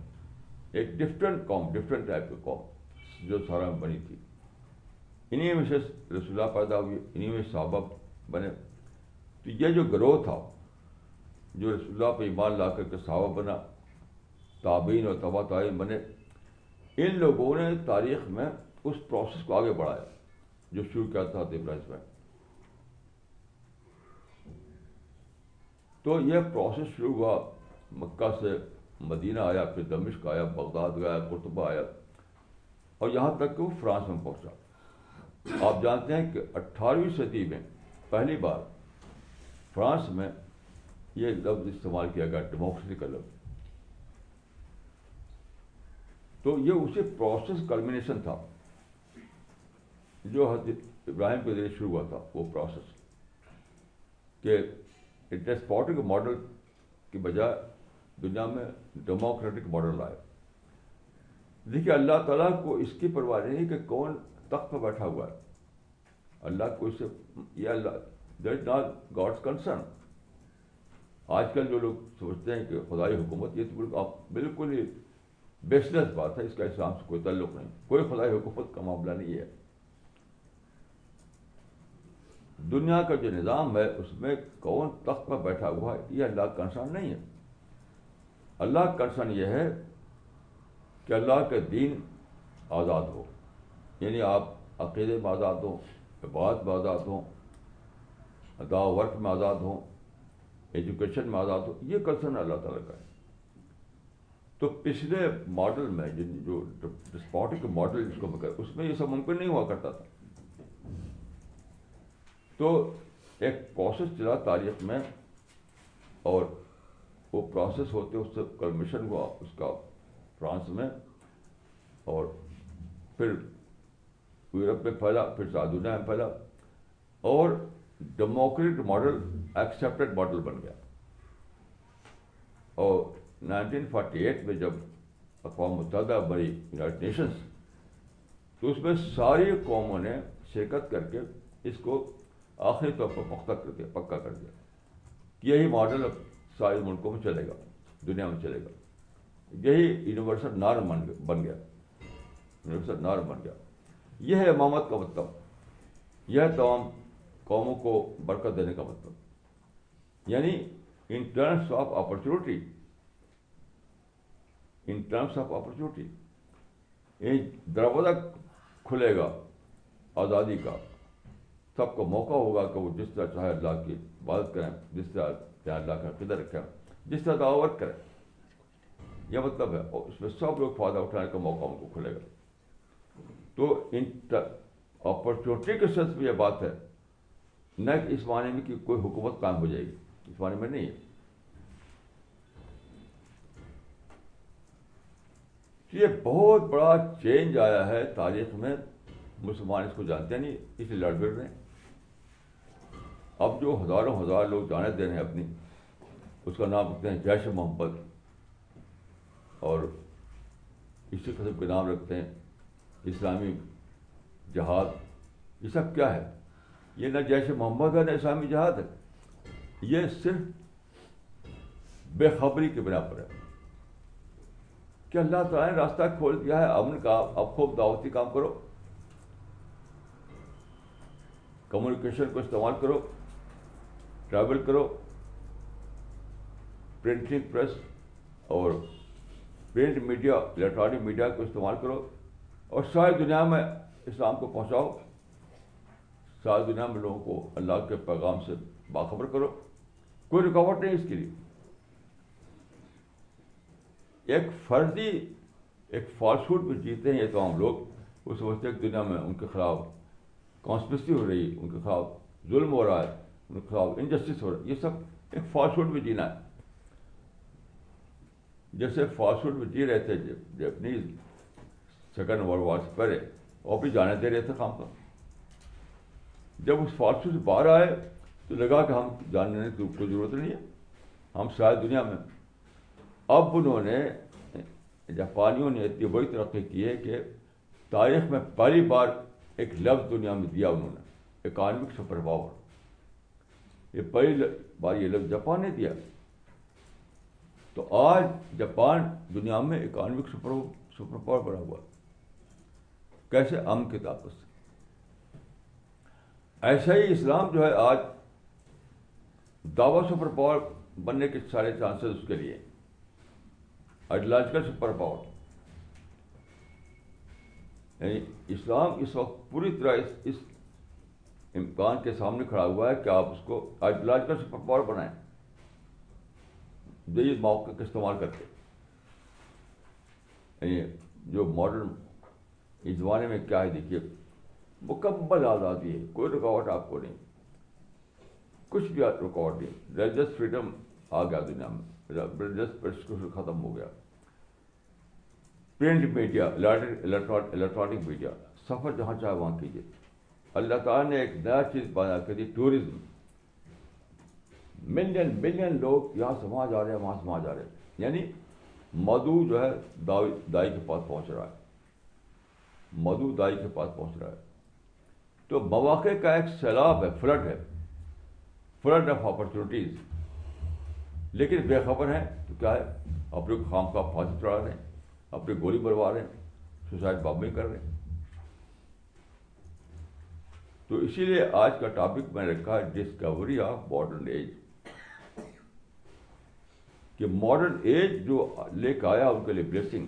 ایک ڈفرینٹ قوم ڈفرینٹ ٹائپ کی قوم جو سارا میں بنی تھی انہیں میں سے رسول پیدا ہوئی انہیں میں صحابہ بنے تو یہ جو گروہ تھا جو رسول پہ ایمان لا کر کے صحابہ بنا تابعین اور تعین بنے ان لوگوں نے تاریخ میں اس پروسیس کو آگے بڑھایا جو شروع کیا تھا فرانس میں تو یہ پروسیس شروع ہوا مکہ سے مدینہ آیا پھر دمشق آیا بغداد گیا قرطبہ آیا اور یہاں تک کہ وہ فرانس میں پہنچا آپ جانتے ہیں کہ اٹھارہویں صدی میں پہلی بار فرانس میں یہ لفظ استعمال کیا گیا ڈیموکریسی کا لفظ تو یہ اسی پروسیس کلمنیشن تھا جو حضرت ابراہیم کے ذریعے شروع ہوا تھا وہ پروسیس کہ ڈیسپوٹک ماڈل کی بجائے دنیا میں ڈیموکریٹک ماڈل آئے دیکھیے اللہ تعالیٰ کو اس کی پرواہ نہیں کہ کون تخت پر بیٹھا ہوا ہے اللہ کو اسے اللہ از ناٹ گاڈ کنسرن آج کل جو لوگ سوچتے ہیں کہ خدائی حکومت یہ بالکل ہی بیسلس بات ہے اس کا اسلام سے کوئی تعلق نہیں کوئی خدائی حکومت کا معاملہ نہیں ہے دنیا کا جو نظام ہے اس میں کون تخت پر بیٹھا ہوا ہے یہ اللہ کا کنسرن نہیں ہے اللہ کا کنسرن یہ ہے کہ اللہ کے دین آزاد ہو یعنی آپ عقیدے میں آزاد ہوں عبادت میں آزاد ہوں ادا ورک میں آزاد ہوں ایجوکیشن میں آزاد ہوں یہ کنسرن اللہ تعالیٰ کا ہے تو پچھلے ماڈل میں جن جو ڈسپوٹک ماڈل جس کو میں کہ اس میں یہ سب ممکن نہیں ہوا کرتا تھا تو ایک پروسیس چلا تاریخ میں اور وہ پروسیس ہوتے اس سے کرمیشن ہوا اس کا فرانس میں اور پھر یورپ میں پھیلا پھر سعدہ میں پھیلا اور ڈیموکریٹ ماڈل ایکسیپٹڈ ماڈل بن گیا اور نائنٹین فورٹی ایٹ میں جب اقوام متحدہ بڑی یونائٹڈ نیشنس تو اس میں ساری قوموں نے شرکت کر کے اس کو آخری طور پر پختہ کر دیا پکا کر دیا کہ یہی ماڈل اب سارے ملکوں میں چلے گا دنیا میں چلے گا یہی یونیورسل نارم بن گیا بن گیا یونیورسل نارم بن گیا یہ ہے امامت کا مطلب یہ ہے تمام قوموں کو برکت دینے کا مطلب یعنی in terms of opportunity in terms of یہ دروازہ کھلے گا آزادی کا سب کو موقع ہوگا کہ وہ جس طرح چاہے اللہ کی عبادت کریں جس طرح چاہے اللہ کا قدر رکھیں جس طرح ورک کریں یہ مطلب ہے اور اس میں سب لوگ فائدہ اٹھانے کا موقع ان کو کھلے گا تو ان اپرچونیٹی کے سینس میں یہ بات ہے نہ کہ اس معنی میں کہ کوئی حکومت قائم ہو جائے گی اس معنی میں نہیں ہے یہ بہت بڑا چینج آیا ہے تاریخ میں مسلمان اس کو جانتے نہیں اس لیے پھر رہے ہیں اب جو ہزاروں ہزار لوگ جانے دے رہے ہیں اپنی اس کا نام رکھتے ہیں جیش محمد اور اسی قسم کے نام رکھتے ہیں اسلامی جہاد یہ سب کیا ہے یہ نہ جیش محمد ہے نہ اسلامی جہاد ہے یہ صرف بے خبری کے بنا پر ہے کہ اللہ تعالیٰ نے راستہ کھول دیا ہے اب ان کا اب خوب دعوتی کام کرو کمیونیکیشن کو استعمال کرو ٹریول کرو پرنٹنگ پریس اور پرنٹ میڈیا الیکٹرانک میڈیا کو استعمال کرو اور ساری دنیا میں اسلام کو پہنچاؤ ساری دنیا میں لوگوں کو اللہ کے پیغام سے باخبر کرو کوئی رکاوٹ نہیں اس کے لیے ایک فرضی ایک فالسوڈ میں پہ جیتے ہیں تو ہم لوگ اس ہیں کہ دنیا میں ان کے خلاف کانسپریسی ہو رہی ہے ان کے خلاف ظلم ہو رہا ہے ان کے خلاف انجسٹس ہو رہا ہے یہ سب ایک فالسوڈ میں پہ جینا ہے جیسے فالسوڈ میں پہ جی رہے تھے جیپنیز سیکنڈ ورلڈ وار سے پہلے اور بھی جانے دے رہے تھے کام کا جب اس فالسوڈ سے باہر آئے تو لگا کہ ہم جاننے کی کوئی ضرورت نہیں ہے ہم شاید دنیا میں اب انہوں نے جاپانیوں نے اتنی بڑی ترقی کی ہے کہ تاریخ میں پہلی بار ایک لفظ دنیا میں دیا انہوں نے اکانمک سپر پاور یہ پہلی بار یہ لفظ جاپان نے دیا تو آج جاپان دنیا میں اکانمک سپر سپر پاور بنا ہوا کیسے ام کے طاقت سے ایسا ہی اسلام جو ہے آج دعوی سپر پاور بننے کے سارے چانسز اس کے لیے ہیں آئیڈیالوجیکل سپر پاور یعنی اسلام اس وقت پوری طرح اس اس امکان کے سامنے کھڑا ہوا ہے کہ آپ اس کو آئیڈیالوجیکل سپر پاور بنائیں موقع کا استعمال کر کے جو ماڈرن اس زمانے میں کیا ہے دیکھیے مکمل آزادی ہے کوئی رکاوٹ آپ کو نہیں کچھ بھی رکاوٹ نہیں ریلیجس فریڈم آ گیا دنیا میں پرسیکیوشن ختم ہو گیا پرنٹ میڈیا الیکٹرانک میڈیا سفر جہاں چاہے وہاں کیجیے اللہ تعالیٰ نے ایک نیا چیز پیدا کر دی ٹوریزم ملین ملین لوگ یہاں سے وہاں جا رہے ہیں وہاں سے وہاں جا رہے ہیں یعنی مدو جو ہے دائی کے پاس پہنچ رہا ہے مدو دائی کے پاس پہنچ رہا ہے تو مواقع کا ایک سیلاب ہے فلڈ ہے فلڈ آف اپرچونیٹیز لیکن بے خبر ہیں تو کیا ہے اپنے خام کا پھانسی چڑھا رہے ہیں اپنی گولی بھروا رہے ہیں سوسائڈ بامبنگ کر رہے ہیں تو اسی لیے آج کا ٹاپک میں نے رکھا ڈسکوری آف ماڈرن ایج کہ ماڈرن ایج جو لے کے آیا ان کے لیے بلیسنگ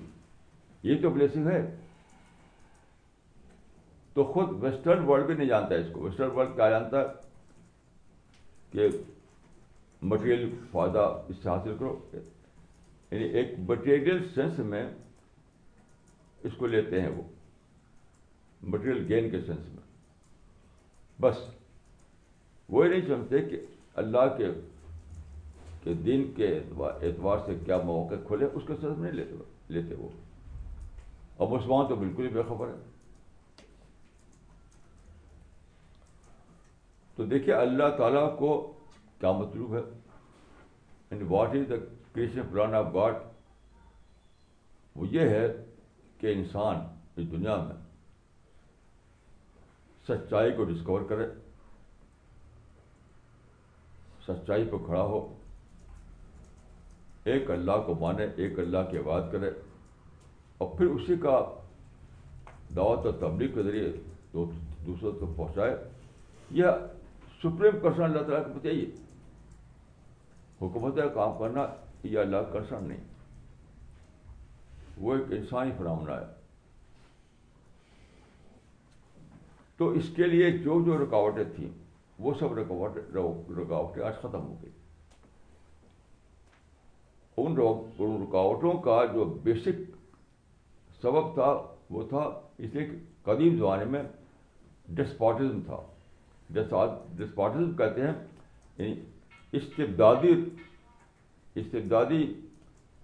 یہ تو بلیسنگ ہے تو خود ویسٹرن ورلڈ بھی نہیں جانتا اس کو ویسٹرن ورلڈ کیا جانتا ہے کہ مٹیریل فائدہ اس سے حاصل کرو یعنی ایک مٹیریل سینس میں اس کو لیتے ہیں وہ مٹیریل گین کے سینس میں بس وہی نہیں سمجھتے کہ اللہ کے دن کے اعتبار سے کیا مواقع کھولے اس کے میں نہیں لیتے لیتے وہ اب مسلمان تو بالکل ہی بے خبر ہے تو دیکھیے اللہ تعالیٰ کو کیا مطلوب ہے اینڈ یعنی what is the creation plan of God وہ یہ ہے کہ انسان اس دنیا میں سچائی کو ڈسکور کرے سچائی کو کھڑا ہو ایک اللہ کو مانے ایک اللہ کی آباد کرے اور پھر اسی کا دعوت اور تبلیغ کے ذریعے دوسروں تک پہنچائے یا سپریم کرسن اللہ تعالیٰ کو بتائیے حکومت کا کام کرنا یا اللہ کا سر نہیں وہ ایک انسانی فرامنا ہے تو اس کے لیے جو جو رکاوٹیں تھیں وہ سب رکاوٹ رکاوٹیں آج ختم ہو گئی ان رکاوٹوں کا جو بیسک سبب تھا وہ تھا اس لیے قدیم زمانے میں ڈسپاٹزم تھا ڈسپاٹزم کہتے ہیں یعنی استبدادی استبدادی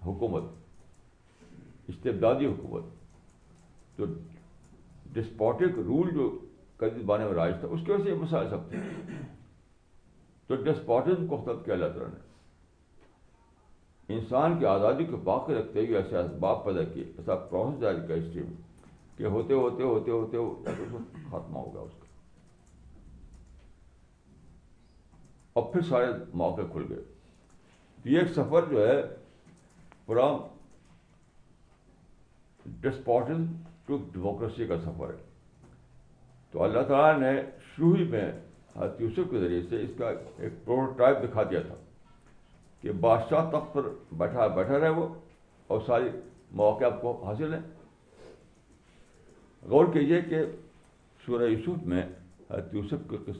حکومت استبدادی حکومت تو ڈسپوٹک رول جو قدیم بانے میں رائج تھا اس کی وجہ سے مسائل سب تھے تو ڈسپوٹزم کو ختم کیا اللہ تعالیٰ نے انسان کی آزادی کو باقی رکھتے ہوئے ایسے اسباب پیدا کیے ایسا پروسیس جاری کیا اسٹریم کہ ہوتے ہوتے ہوتے ہوتے خاتمہ ہوگا اس کا اور پھر سارے موقع کھل گئے تو یہ ایک سفر جو ہے ڈسپوٹن ٹو ڈیموکریسی کا سفر ہے تو اللہ تعالیٰ نے شروع ہی میں حضرت یوسف کے ذریعے سے اس کا ایک پروٹوٹائپ دکھا دیا تھا کہ بادشاہ تخت پر بیٹھا بیٹھا رہے وہ اور ساری مواقع آپ کو حاصل ہیں غور کیجیے کہ سورہ یوسف میں حضرت یوسف کے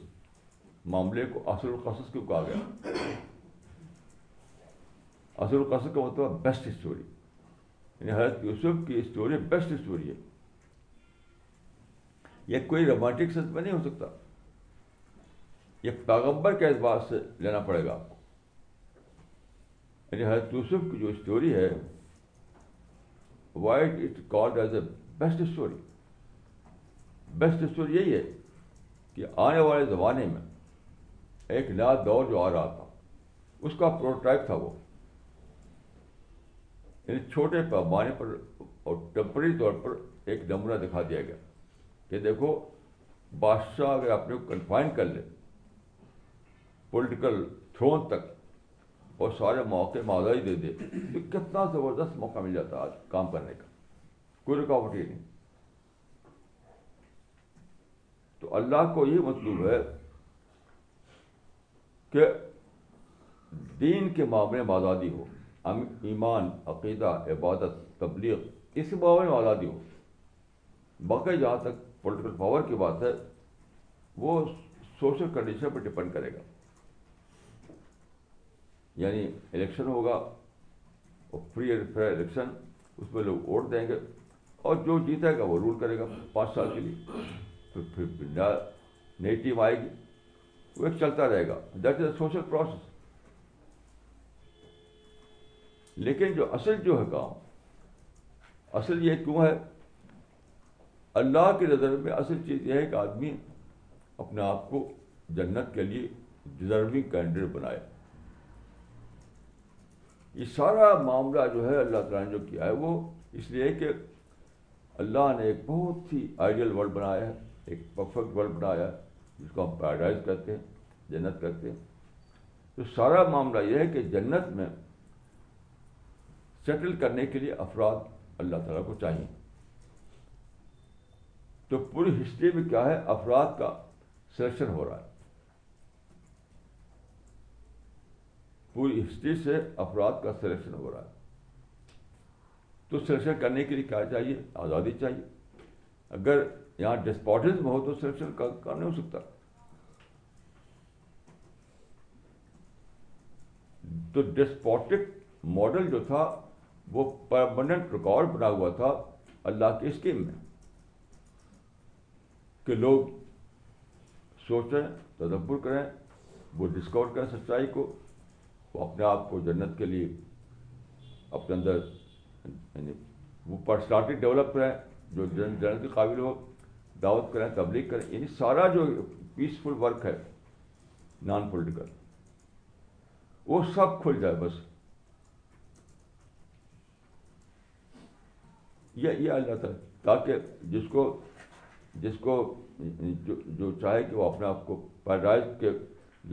معاملے کو اصل القصص کیوں کہا گیا اصل القصص کا مطلب بیسٹ اسٹوری یعنی حضرت یوسف کی اسٹوری بیسٹ اسٹوری ہے یہ کوئی رومانٹک سچ میں نہیں ہو سکتا یہ پیغمبر کے اعتبار سے لینا پڑے گا آپ کو یعنی حضرت یوسف کی جو اسٹوری ہے white it called as a best story best story یہی ہے کہ آنے والے زمانے میں ایک نیا دور جو آ رہا تھا اس کا پروٹوٹائپ تھا وہ یعنی چھوٹے پیمانے پر اور ٹمپری طور پر ایک نمونہ دکھا دیا گیا کہ دیکھو بادشاہ اگر اپنے کو کنفائن کر لے پولیٹیکل تھرون تک اور سارے مواقع معذاہی دے دے تو کتنا زبردست موقع مل جاتا آج کام کرنے کا کوئی رکاوٹ ہی نہیں تو اللہ کو یہ مطلوب ہے کہ دین کے معاملے میں آزادی ہو ایمان عقیدہ عبادت تبلیغ اس کے معاملے میں آزادی ہو باقی جہاں تک پولیٹیکل پاور کی بات ہے وہ سوشل کنڈیشن پر ڈپینڈ کرے گا یعنی الیکشن ہوگا اور فری اینڈ فیئر الیکشن اس میں لوگ ووٹ دیں گے اور جو جیتے گا وہ رول کرے گا پانچ سال کے لیے تو پھر نئی ٹیم آئے گی وہ ایک چلتا رہے گا that is a social process لیکن جو اصل جو ہے کام اصل یہ کیوں ہے اللہ کے نظر میں اصل چیز یہ ہے کہ آدمی اپنے آپ کو جنت کے لیے ڈیزرونگ کینڈیڈیٹ بنائے یہ سارا معاملہ جو ہے اللہ تعالیٰ نے جو کیا ہے وہ اس لیے کہ اللہ نے ایک بہت ہی آئیڈیل ورلڈ بنایا ہے ایک پرفیکٹ ورلڈ بنایا ہے جس کو ہم پیراڈائز کہتے ہیں جنت کہتے ہیں تو سارا معاملہ یہ ہے کہ جنت میں سیٹل کرنے کے لیے افراد اللہ تعالیٰ کو چاہیے تو پوری ہسٹری میں کیا ہے افراد کا سلیکشن ہو رہا ہے پوری ہسٹری سے افراد کا سلیکشن ہو رہا ہے تو سلیکشن کرنے کے لیے کیا چاہیے آزادی چاہیے اگر یہاں ہو بہت سلیکشن کا کام ہو سکتا تو ڈسپوٹک ماڈل جو تھا وہ پرماننٹ ریکارڈ بنا ہوا تھا اللہ کی اسکیم میں کہ لوگ سوچیں تدبر کریں وہ ڈسکور کریں سچائی کو وہ اپنے آپ کو جنت کے لیے اپنے اندر یعنی وہ پرسنالٹی ڈیولپ کریں جو جنت کے قابل ہو دعوت کریں تبلیغ کریں یعنی سارا جو پیسفل ورک ہے نان پولیٹیکل وہ سب کھل جائے بس یہ یہ تاکہ جس کو جس کو جو چاہے کہ وہ اپنے آپ کو پیرائز کے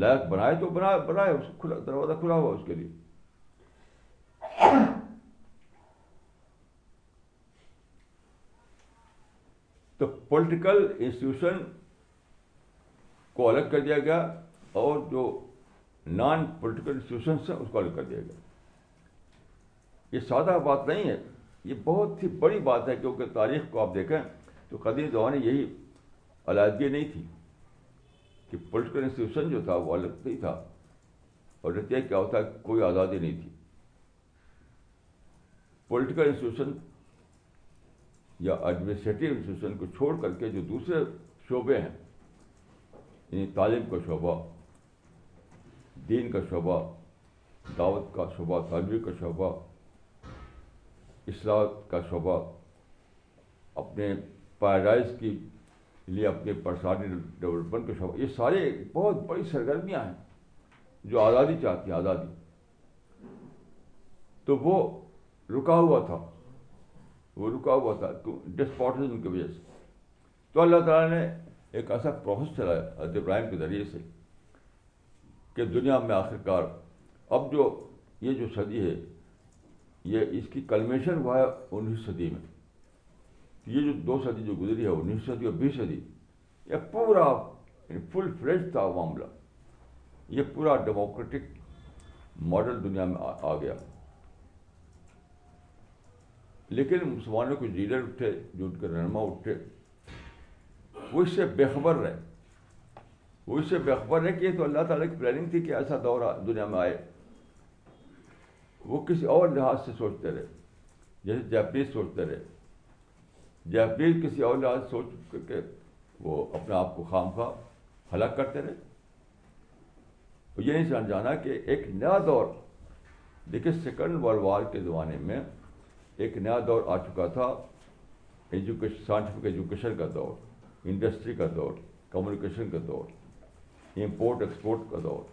لائق بنائے تو بنائے بنائے اس کھلا دروازہ کھلا ہوا اس کے لیے پولیٹیکل انسٹیٹیوشن کو الگ کر دیا گیا اور جو نان پولیٹیکل انسٹیٹیوشنس ہیں اس کو الگ کر دیا گیا یہ سادہ بات نہیں ہے یہ بہت ہی بڑی بات ہے کیونکہ تاریخ کو آپ دیکھیں تو قدیم دوران یہی علیحدگی نہیں تھی کہ پولیٹیکل انسٹیٹیوشن جو تھا وہ الگ نہیں تھا اور نتیجہ کیا ہوتا ہے کوئی آزادی نہیں تھی پولیٹیکل انسٹیٹیوشن یا ایڈمنسٹریٹو انسٹیٹیوشن کو چھوڑ کر کے جو دوسرے شعبے ہیں یعنی تعلیم کا شعبہ دین کا شعبہ دعوت کا شعبہ تعلیم کا شعبہ اصلاح کا شعبہ اپنے پیراڈائز کی لیے اپنے پرسانی ڈیولپمنٹ کا شعبہ یہ سارے بہت بڑی سرگرمیاں ہیں جو آزادی چاہتی ہیں آزادی تو وہ رکا ہوا تھا وہ رکا ہوا تھا ڈسپوٹزم کی وجہ سے تو اللہ تعالیٰ نے ایک ایسا پروسیس چلایا حضرت ابراہیم کے ذریعے سے کہ دنیا میں آخرکار اب جو یہ جو صدی ہے یہ اس کی کلمیشن ہوا ہے انیس صدی میں یہ جو دو صدی جو گزری ہے انیس صدی اور بیس صدی یہ پورا فل یعنی فریش تھا معاملہ یہ پورا ڈیموکریٹک ماڈل دنیا میں آ گیا لیکن مسلمانوں کے لیڈر اٹھے جو ان کے رہنما اٹھے وہ اس سے بےخبر رہے وہ اس سے بےخبر رہے کہ یہ تو اللہ تعالیٰ کی پلاننگ تھی کہ ایسا دور دنیا میں آئے وہ کسی اور لحاظ سے سوچتے رہے جیسے جاپنیز سوچتے رہے جاپنیز کسی اور لحاظ سے سوچ کر کے وہ اپنے آپ کو خام خواہ ہلاک کرتے رہے یہ نہیں سمجھانا کہ ایک نیا دور دیکھیے سیکنڈ ورلڈ وار کے زمانے میں ایک نیا دور آ چکا تھا ایجوکیشن سائنٹیفک ایجوکیشن کا دور انڈسٹری کا دور کمیونیکیشن کا دور امپورٹ ایکسپورٹ کا دور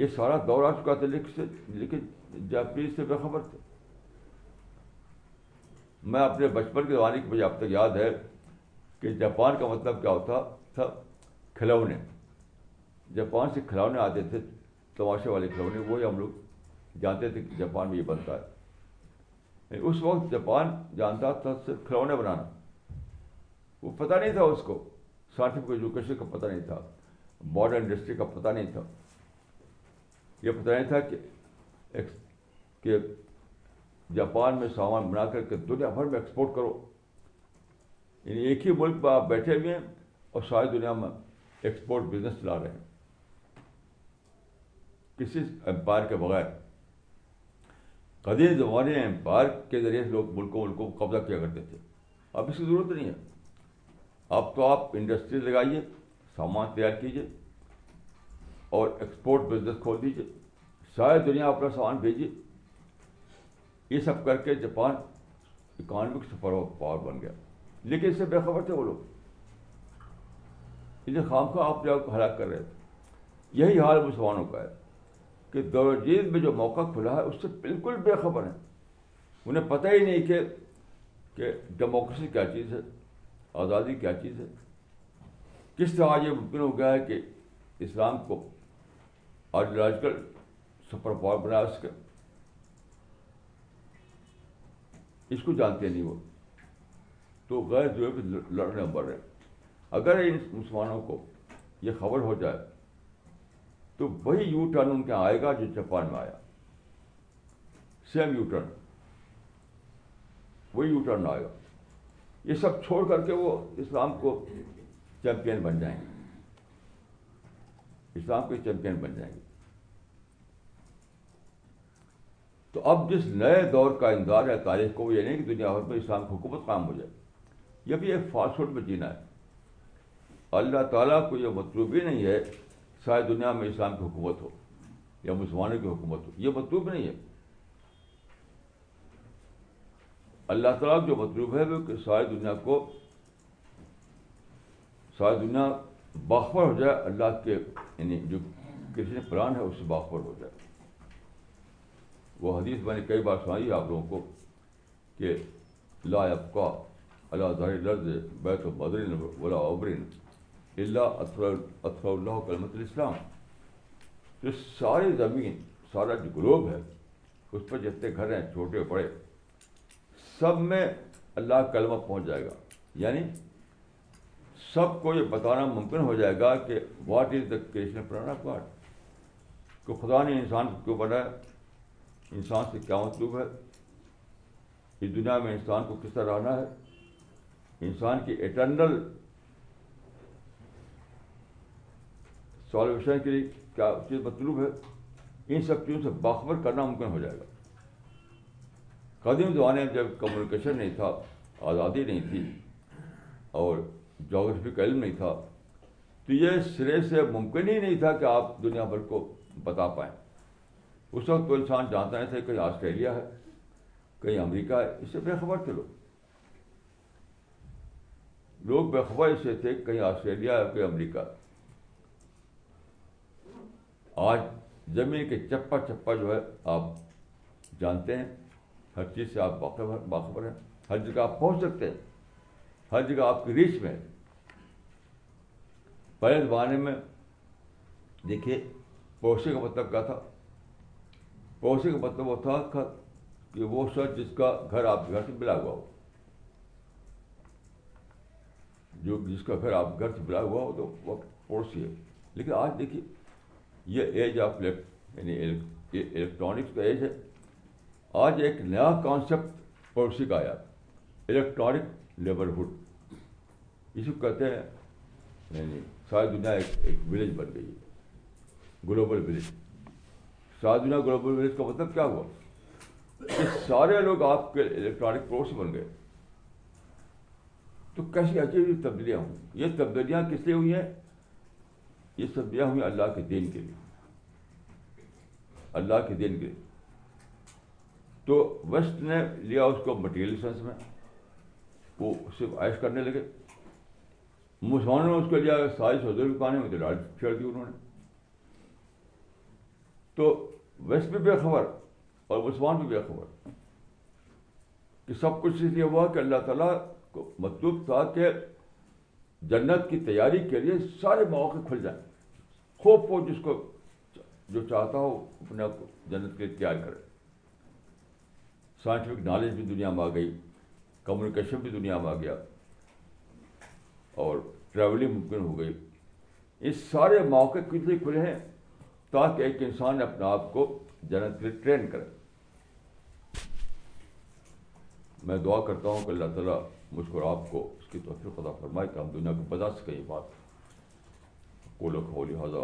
یہ سارا دور آ چکا تھا لیکن جاپنیز سے بے خبر تھے میں اپنے بچپن کے زمانے کی مجھے اب تک یاد ہے کہ جاپان کا مطلب کیا ہوتا تھا کھلونے جاپان سے کھلونے آتے تھے تماشے والے کھلونے وہی ہم لوگ جانتے تھے کہ جاپان میں یہ بنتا ہے یعنی اس وقت جاپان جانتا تھا صرف کھلونے بنانا وہ پتہ نہیں تھا اس کو سائنٹیفک ایجوکیشن کا پتہ نہیں تھا ماڈرن انڈسٹری کا پتہ نہیں تھا یہ پتہ نہیں تھا کہ کہ جاپان میں سامان بنا کر کے دنیا بھر میں ایکسپورٹ کرو یعنی ایک ہی ملک میں آپ بیٹھے ہوئے ہیں اور ساری دنیا میں ایکسپورٹ بزنس چلا رہے ہیں کسی امپائر کے بغیر قدیم میں امپائر کے ذریعے سے لوگ ملکوں ملکوں کو قبضہ کیا کرتے تھے اب اس کی ضرورت نہیں ہے اب تو آپ انڈسٹری لگائیے سامان تیار کیجیے اور ایکسپورٹ بزنس کھول دیجیے شاید دنیا اپنا سامان بھیجیے یہ سب کر کے جاپان اکانومک سفر پاور بن گیا لیکن اس سے بے خبر تھے وہ لوگ اسے خام خواہ آپ جو ہلاک کر رہے تھے یہی حال مسلمانوں کا ہے کہ دور و میں جو موقع کھلا ہے اس سے بالکل بے خبر ہیں انہیں پتہ ہی نہیں کہ کہ ڈیموکریسی کیا چیز ہے آزادی کیا چیز ہے کس طرح یہ ممکن ہو گیا ہے کہ اسلام کو آئیڈیولوجیکل سپر پاور بنا اس کے اس کو جانتے نہیں وہ تو غیر جیب لڑنے بڑھ رہے اگر ان مسلمانوں کو یہ خبر ہو جائے تو وہی یو ٹرن ان کے آئے گا جو جاپان میں آیا سیم یو ٹرن وہی یو ٹرن آئے گا یہ سب چھوڑ کر کے وہ اسلام کو چیمپئن بن جائیں گے اسلام کے چیمپئن بن جائیں گے تو اب جس نئے دور کا انتظار ہے تاریخ کو وہ یہ نہیں کہ دنیا بھر میں اسلام کی حکومت قائم ہو جائے یہ بھی ایک فوڈ میں جینا ہے اللہ تعالیٰ کو یہ مطلوب ہی نہیں ہے ساری دنیا میں اسلام کی حکومت ہو یا مسلمانوں کی حکومت ہو یہ مطلوب نہیں ہے اللہ تعالیٰ جو مطلوب ہے وہ کہ ساری دنیا کو ساری دنیا باخبر ہو جائے اللہ کے یعنی جو کسی پران ہے اس سے باخبر ہو جائے وہ حدیث میں نے کئی بار سنائی آپ لوگوں کو کہ اب کا اللہ درز بیت و بدرین ولا عبرین اللہ اللہ کلمت الاسلام جو ساری زمین سارا جو گلوب ہے اس پر جتنے گھر ہیں چھوٹے بڑے سب میں اللہ کلمہ پہنچ جائے گا یعنی سب کو یہ بتانا ممکن ہو جائے گا کہ واٹ از دا کریشن پرانا پارٹ کہ خدا نے انسان کو کیوں بنایا انسان سے کیا مطلوب ہے اس دنیا میں انسان کو کس طرح رہنا ہے انسان کی اٹرنل سالویشن کے لیے کیا چیز مطلوب ہے ان سب چیزوں سے باخبر کرنا ممکن ہو جائے گا قدیم زمانے میں جب کمیونیکیشن نہیں تھا آزادی نہیں تھی اور کا علم نہیں تھا تو یہ سرے سے ممکن ہی نہیں تھا کہ آپ دنیا بھر کو بتا پائیں اس وقت تو انسان جانتا نہیں تھا کہیں آسٹریلیا ہے کہیں امریکہ ہے اس سے بے خبر تھے لوگ لوگ بے خبر اس سے تھے کہیں آسٹریلیا ہے کہیں امریکہ ہے آج زمین کے چپا چپا جو ہے آپ جانتے ہیں ہر چیز سے آپ باخبر ہیں ہر جگہ آپ پہنچ سکتے ہیں ہر جگہ آپ کی ریچ میں ہے پہلے زمانے میں دیکھیے پڑوسی کا مطلب کیا تھا پڑوسی کا مطلب وہ تھا کہ وہ شخص جس کا گھر آپ کے گھر سے بلا ہوا ہو جو جس کا گھر آپ گھر سے بلا ہوا ہو تو وہ پڑوسی ہے لیکن آج دیکھیے یہ ایج آف یعنی الیکٹرانکس کا ایج ہے آج ایک نیا کانسیپٹ پڑوسی کا آیا الیکٹرانک لیبرہڈ کو کہتے ہیں یعنی ساری دنیا ایک ایک ولیج بن گئی ہے گلوبل ولیج ساری دنیا گلوبل ولیج کا مطلب کیا ہوا کہ سارے لوگ آپ کے الیکٹرانک پڑوسی بن گئے تو کیسی اچھی تبدیلیاں ہوں یہ تبدیلیاں کس لیے ہوئی ہیں یہ سب دیا ہوئے اللہ کے دین کے لیے اللہ کے دین کے لیے تو ویسٹ نے لیا اس کو مٹیریل میں وہ صرف عائش کرنے لگے مسلمانوں نے اس کو لیا ساری میں بھی لال چھیڑ دی انہوں نے تو ویسٹ بھی بے خبر اور مسلمان بھی بے خبر کہ سب کچھ اس لیے ہوا کہ اللہ تعالیٰ کو مطلوب تھا کہ جنت کی تیاری کے لیے سارے مواقع کھل جائیں خوب خوب جس کو جو چاہتا ہو اپنے آپ کو جنت کے لیے تیار کرے سائنٹیفک نالج بھی دنیا میں آ گئی کمیونیکیشن بھی دنیا میں آ گیا اور ٹریولنگ ممکن ہو گئی اس سارے مواقع کتنے لیے کھلے ہیں تاکہ ایک انسان اپنے آپ کو جنت کے لیے ٹرین کرے میں دعا کرتا ہوں کہ اللہ تعالیٰ مجھ کو کو کو آپ اس کی توفیق خدا فرمائے کہ ہم دنیا سکیں یہ بات حضا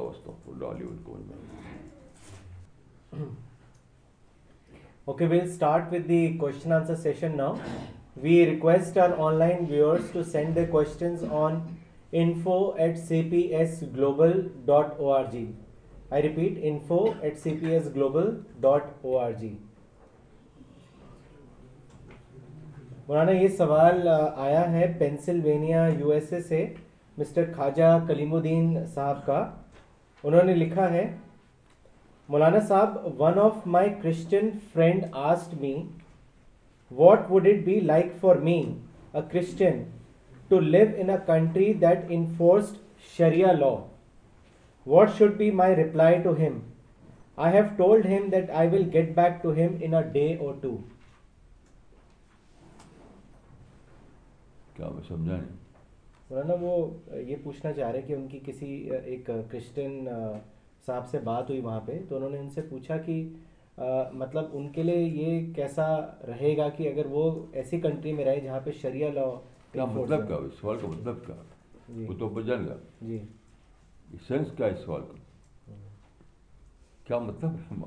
مولانا یہ سوال آیا ہے پینسلوینیا یو ایس اے سے مسٹر خواجہ کلیم الدین صاحب کا انہوں نے لکھا ہے مولانا صاحب one of my Christian friend asked me what would it be like for me a Christian to live in a country that enforced Sharia law what should be my reply to him I have told him that I will get back to him in day اور ٹو کیا وہ سمجھائیں مولانا وہ یہ پوچھنا چاہ رہے کہ ان کی کسی ایک کرسچن صاحب سے بات ہوئی وہاں پہ تو انہوں نے ان سے پوچھا کہ مطلب ان کے لیے یہ کیسا رہے گا کہ اگر وہ ایسی کنٹری میں رہے جہاں پہ شریعہ لا کیا مطلب کیا اس سوال کا مطلب کیا جی۔ وہ تو بجن گا جی سینس کیا اس سوال کا کیا مطلب ہے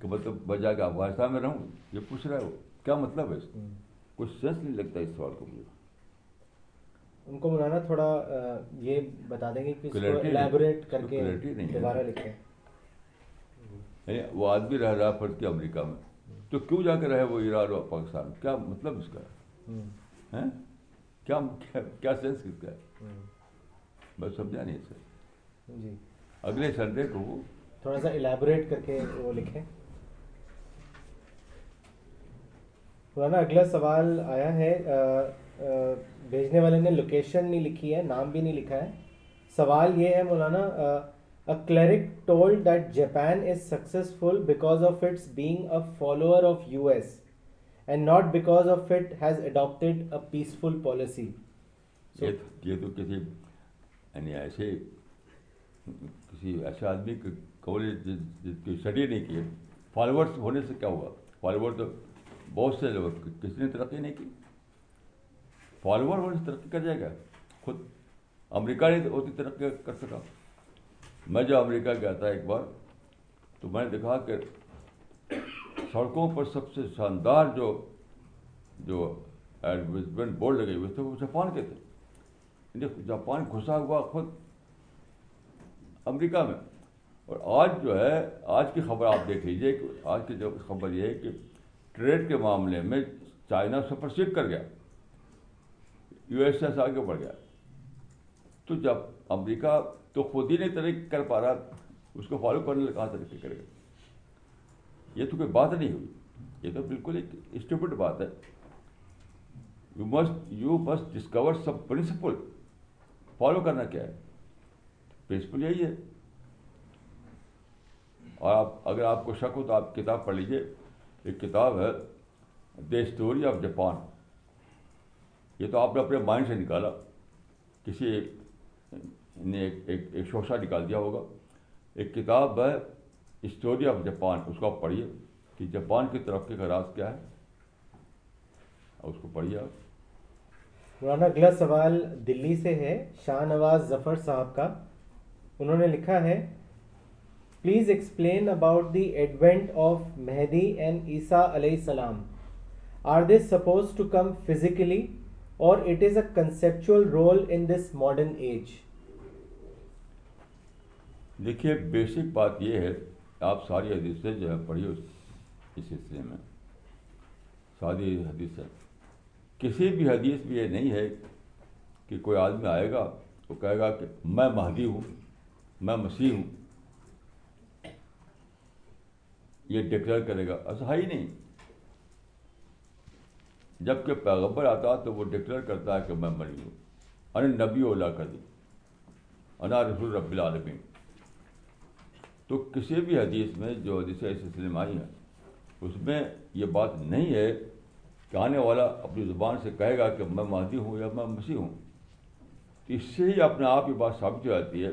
کہ مطلب بجا کے افغانستان میں رہوں یہ پوچھ رہا ہے وہ کیا مطلب ہے اس کا کچھ سینس نہیں لگتا اس سوال کو مجھے ان کو مولانا تھوڑا یہ بتا دیں گے کہ کلیرٹی الیبوریٹ کر کے کلیرٹی نہیں دوبارہ لکھیں یعنی وہ آدمی رہ رہا فرض کیا امریکہ میں تو کیوں جا کے رہے وہ ایران اور پاکستان کیا مطلب اس کا ہے کیا کیا سینس کس کا ہے میں سمجھا نہیں اسے جی اگلے سنڈے کو تھوڑا سا الیبوریٹ کر کے وہ لکھیں مولانا اگلا سوال آیا ہے بھیجنے والے نے لوکیشن نہیں لکھی ہے نام بھی نہیں لکھا ہے سوال یہ ہے مولانا clerk told that Japan is successful because of its being a follower of U S and not because of it has adopted a peaceful policy یہ تو کسی یعنی ایسے کسی ایسے آدمی کے قول جس کی اسٹڈی نہیں کی فالوورس ہونے سے کیا ہوا فالوور تو بہت سے لوگ کسی نے ترقی نہیں کی فالوور ہونے سے ترقی کر جائے گا خود امریکہ نہیں ہوتی ترقی کر سکا میں جب امریکہ گیا تھا ایک بار تو میں نے دیکھا کہ سڑکوں پر سب سے شاندار جو جو ایڈورٹیزمنٹ بورڈ لگے ہوئے تھے وہ جاپان کے تھے یعنی جاپان گھسا ہوا خود امریکہ میں اور آج جو ہے آج کی خبر آپ دیکھ لیجیے آج کی جو خبر یہ ہے کہ ٹریڈ کے معاملے میں چائنا سپرسیڈ کر گیا یو ایس ایس آگے بڑھ گیا تو جب امریکہ تو خود ہی نہیں طریقے کر پا رہا اس کو فالو کرنے کہاں ترقی کرے گا یہ تو کوئی بات نہیں ہوئی یہ تو بالکل ایک اسٹوپٹ بات ہے you must you must discover sub principle follow کرنا کیا ہے پرنسپل یہی ہے اور آپ اگر آپ کو شک ہو تو آپ کتاب پڑھ لیجیے ایک کتاب ہے دا اسٹوری آف جاپان یہ تو آپ نے اپنے مائنڈ سے نکالا کسی ایک نے ایک ایک, شوشہ نکال دیا ہوگا ایک کتاب ہے اسٹوری آف جاپان اس کو آپ پڑھیے کہ جاپان کی ترقی کا راز کیا ہے اور اس کو پڑھیے آپ مولانا اگلا سوال دلی سے ہے شاہ نواز ظفر صاحب کا انہوں نے لکھا ہے please explain about the advent of Mahdi and Isa علیہ السلام are this suppose to come physically or it is a conceptual role in this modern age دیکھیے بیسک بات یہ ہے آپ ساری حدیثیں جو ہے پڑھی اس سلسلے میں ساری حدیث کسی بھی حدیث میں یہ نہیں ہے کہ کوئی آدمی آئے گا وہ کہے گا کہ میں مہدی ہوں میں مسیح ہوں یہ ڈکلیئر کرے گا ایسا ہی نہیں جب کہ پیغبر آتا تو وہ ڈکلیئر کرتا ہے کہ میں مری ہوں ان نبی اولا کر دی انا رب العالمین تو کسی بھی حدیث میں جو حدیث سلسلے میں آئی ہیں اس میں یہ بات نہیں ہے کہ آنے والا اپنی زبان سے کہے گا کہ میں مہدی ہوں یا میں مسیح ہوں تو اس سے ہی اپنے آپ یہ بات ثابت ہو جاتی ہے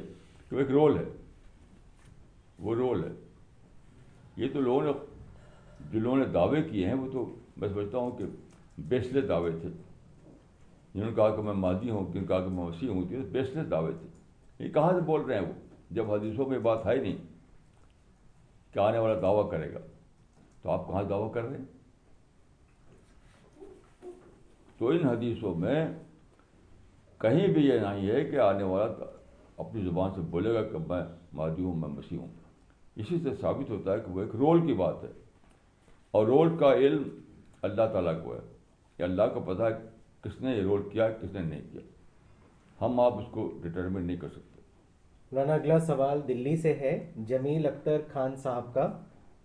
کہ ایک رول ہے وہ رول ہے یہ تو لوگوں نے جو لوگوں نے دعوے کیے ہیں وہ تو میں سمجھتا ہوں کہ بیسلے دعوے تھے جنہوں نے کہا کہ میں مادی ہوں جنہوں نے کہا کہ میں وسیع ہوں تو بیسلے دعوے تھے یہ کہاں سے بول رہے ہیں وہ جب حدیثوں میں بات آئی نہیں کہ آنے والا دعویٰ کرے گا تو آپ کہاں دعویٰ کر رہے ہیں تو ان حدیثوں میں کہیں بھی یہ نہیں ہے کہ آنے والا اپنی زبان سے بولے گا کہ میں مادی ہوں میں مسیح ہوں اسی سے ثابت ہوتا ہے کہ وہ ایک رول کی بات ہے اور رول کا علم اللہ تعالیٰ کو ہے کہ اللہ کو پتا ہے کس نے یہ رول کیا کس نے نہیں کیا ہم آپ اس کو ڈٹرمن نہیں کر سکتے مولانا اگلا سوال دلی سے ہے جمیل اختر خان صاحب کا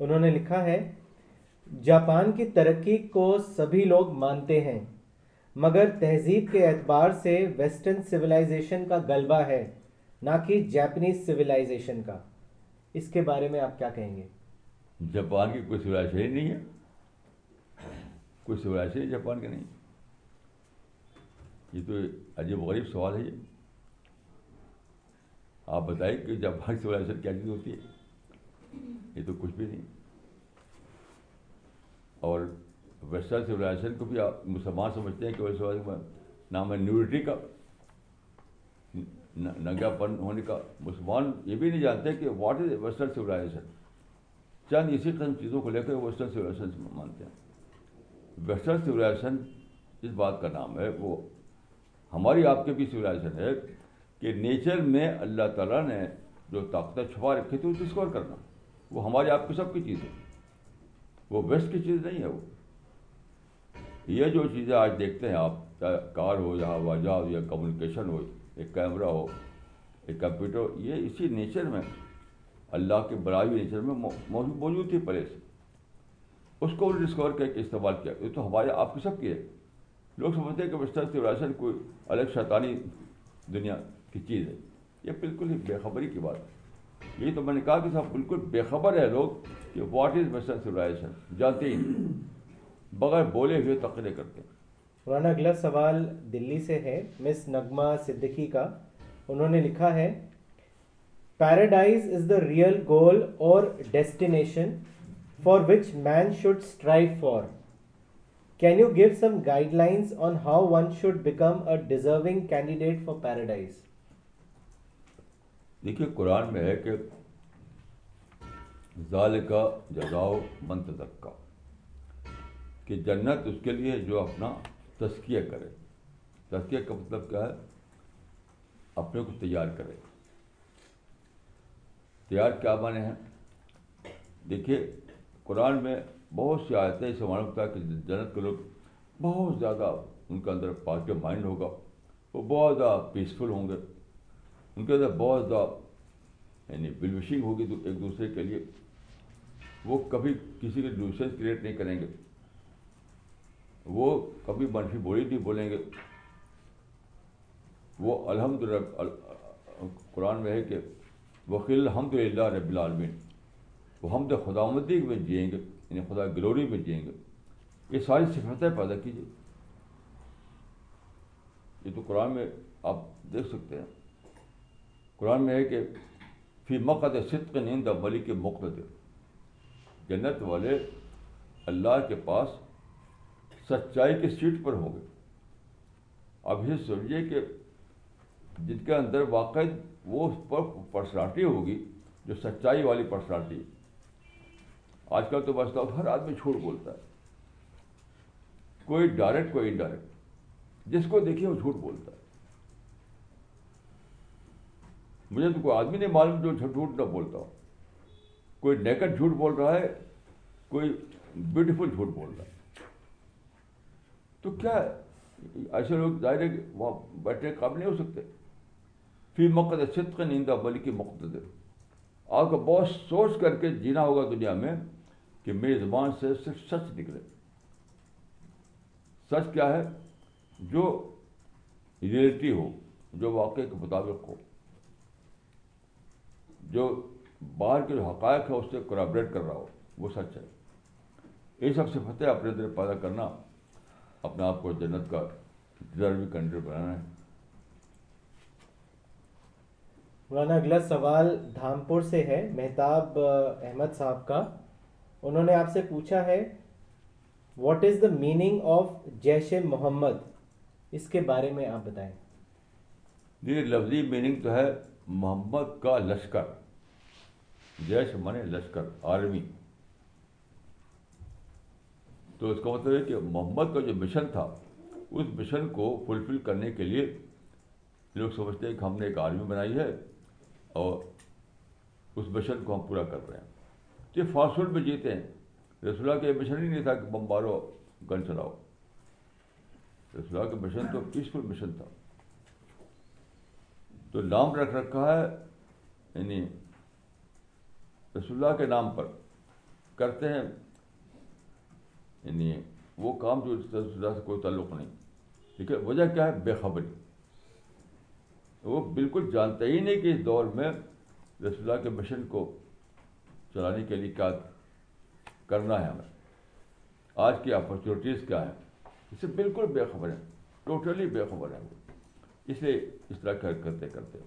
انہوں نے لکھا ہے جاپان کی ترقی کو سبھی لوگ مانتے ہیں مگر تہذیب کے اعتبار سے ویسٹرن سویلائزیشن کا غلبہ ہے نہ کہ جاپنیز سویلائزیشن کا اس کے بارے میں آپ کیا کہیں گے جاپان کی کوئی سولا ہی نہیں ہے کوئی سوا شہری جاپان کا نہیں یہ تو عجیب غریب سوال ہے یہ آپ بتائیے کہ جاپان کی سیوائزیشن کیا چیز ہوتی ہے یہ تو کچھ بھی نہیں اور ویسٹرن سولاشن کو بھی آپ مسلمان سمجھتے ہیں کہ نام ہے نیورٹی کا ننگا پن ہونے کا مسلمان یہ بھی نہیں جانتے کہ واٹ از ویسٹرن سولیزیشن چند اسی قسم چیزوں کو لے کر ویسٹرن سولیشن مانتے ہیں ویسٹرن سولیزیشن اس بات کا نام ہے وہ ہماری آپ کے بھی سویلائزیشن ہے کہ نیچر میں اللہ تعالیٰ نے جو طاقتیں چھپا رکھی تھی اس ڈسکور کرنا وہ ہماری آپ کی سب کی چیز ہے وہ ویسٹ کی چیز نہیں ہے وہ یہ جو چیزیں آج دیکھتے ہیں آپ چاہے کار ہو یا ہوا جہاز ہو یا کمیونیکیشن ہو ایک کیمرہ ہو ایک کمپیوٹر ہو یہ اسی نیچر میں اللہ کے برائی نیچر میں موجود تھی پہلے سے اس کو ڈسکور کر کے استعمال کیا یہ تو ہمارے آپ کے سب کی ہے لوگ سمجھتے ہیں کہ مسٹر سیوراشن کوئی الگ شیطانی دنیا کی چیز ہے یہ بالکل ہی بے خبری کی بات ہے یہ تو میں نے کہا کہ صاحب بالکل بے خبر ہے لوگ کہ واٹ از مسٹر ہی نہیں بغیر بولے ہوئے تقریر کرتے ہیں مولانا اگلا سوال دلی سے ہے مس نغمہ صدقی کا انہوں نے لکھا ہے paradise is the real goal or destination for which man should strive for can you give some guidelines on how one should become a deserving candidate for paradise دیکھیے قرآن میں ہے کہ ظال کا جزاؤ منتظک کا کہ جنت اس کے لیے جو اپنا تسکیہ کرے تسکیہ کا مطلب کیا ہے اپنے کو تیار کرے تیار کیا معنی ہیں دیکھیے قرآن میں بہت سے آیتیں اسے معلوم ہوتا ہے کہ جنت کے لوگ بہت زیادہ ان کا اندر پازیٹیو مائنڈ ہوگا وہ بہت زیادہ پیسفل ہوں گے ان کے اندر بہت زیادہ یعنی بلوشنگ ہوگی ایک دوسرے کے لیے وہ کبھی کسی کے ڈوشنس کریٹ نہیں کریں گے وہ کبھی منفی بولی نہیں بولیں گے وہ الحمد رب قرآن میں ہے کہ وکیل الحمد للہ رب العالمین وہ حمد خدا مدی میں جئیں گے یعنی خدا گلوری میں جئیں گے یہ ساری صفتیں پیدا کیجیے یہ تو قرآن میں آپ دیکھ سکتے ہیں قرآن میں ہے کہ فی مقد صدق نیند ملک کے مقبت جنت والے اللہ کے پاس سچائی کے سیٹ پر ہوں گے اب یہ سمجھیے کہ جن کے اندر واقع وہ پرسنالٹی ہوگی جو سچائی والی پرسنالٹی ہے آج کل تو واسطہ ہر آدمی چھوڑ بولتا ہے کوئی ڈائریکٹ کوئی انڈائریکٹ جس کو دیکھیے وہ جھوٹ بولتا ہے مجھے تو کوئی آدمی نہیں معلوم جو جھوٹ نہ بولتا ہو کوئی نیکٹ جھوٹ بول رہا ہے کوئی بیوٹیفل جھوٹ بول رہا ہے تو کیا ایسے لوگ ظاہر ہے وہاں بیٹھے قابل نہیں ہو سکتے مقد صدق صطۂ نیندہ بلکہ مقدد آپ کو بہت سوچ کر کے جینا ہوگا دنیا میں کہ میری زبان سے صرف سچ نکلے سچ کیا ہے جو ریئلٹی ہو جو واقع کے مطابق ہو جو باہر کے جو حقائق ہے اس سے کرابریٹ کر رہا ہو وہ سچ ہے یہ سب سے فتح اپنے اندر پیدا کرنا اپنے آپ کو جنت کا بنانا ہے مولانا اگلا سوال دھامپور سے ہے مہتاب احمد صاحب کا انہوں نے آپ سے پوچھا ہے what is the meaning of Jaish Mohammed اس کے بارے میں آپ بتائیں یہ جی، لفظی میننگ تو ہے محمد کا لشکر جیش منے لشکر آرمی تو اس کا مطلب ہے کہ محمد کا جو مشن تھا اس مشن کو فلفل کرنے کے لیے لوگ سمجھتے ہیں کہ ہم نے ایک آرمی بنائی ہے اور اس مشن کو ہم پورا کر رہے ہیں تو یہ فاسٹ فوڈ میں جیتے ہیں رسول کا یہ مشن ہی نہیں تھا کہ بم مارو گن چلاؤ رسول اللہ کا مشن تو پیسفل مشن تھا تو نام رکھ رکھا ہے یعنی رسول اللہ کے نام پر کرتے ہیں یعنی وہ کام جو سے کوئی تعلق نہیں ٹھیک ہے وجہ کیا ہے بے خبری وہ بالکل جانتا ہی نہیں کہ اس دور میں رسول اللہ کے مشن کو چلانے کے لیے کیا کرنا ہے ہمیں آج کی اپرچونیٹیز کیا ہیں اسے بالکل بے خبر ہیں ٹوٹلی بے خبر ہے وہ لیے اس طرح کرتے کرتے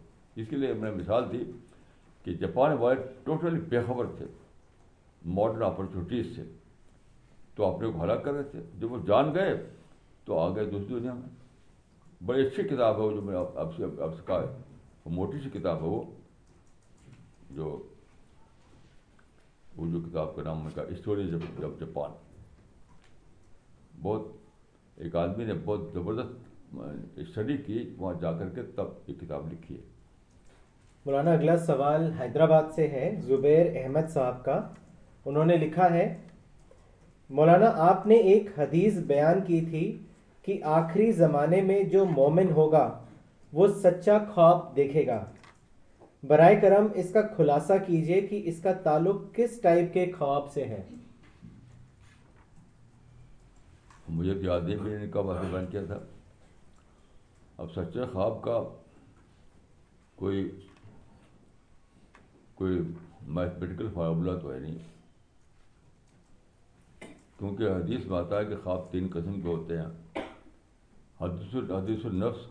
اس کے لیے میں نے مثال دی کہ جاپان والے ٹوٹلی بے خبر تھے ماڈرن اپرچونیٹیز سے تو اپنے کو ہلاک کر رہے تھے جب وہ جان گئے تو آ گئے دوسری دنیا میں بڑی اچھی کتاب ہے وہ جو میں آپ آپ سے سے کہا ہے موٹی سی کتاب ہے وہ جو وہ جو کتاب کا نام میں کہا اسٹوریز جاپان بہت ایک آدمی نے بہت زبردست اسٹڈی کی وہاں جا کر کے تب یہ کتاب لکھی ہے مولانا اگلا سوال حیدرآباد سے ہے زبیر احمد صاحب کا انہوں نے لکھا ہے مولانا آپ نے ایک حدیث بیان کی تھی کہ آخری زمانے میں جو مومن ہوگا وہ سچا خواب دیکھے گا برائے کرم اس کا خلاصہ کیجئے کہ اس کا تعلق کس ٹائپ کے خواب سے ہے مجھے یاد سچے خواب کا کوئی کوئی میتھمیٹیکل فارمولہ تو ہے نہیں کیونکہ حدیث میں آتا ہے کہ خواب تین قسم کے ہوتے ہیں حدیث النفس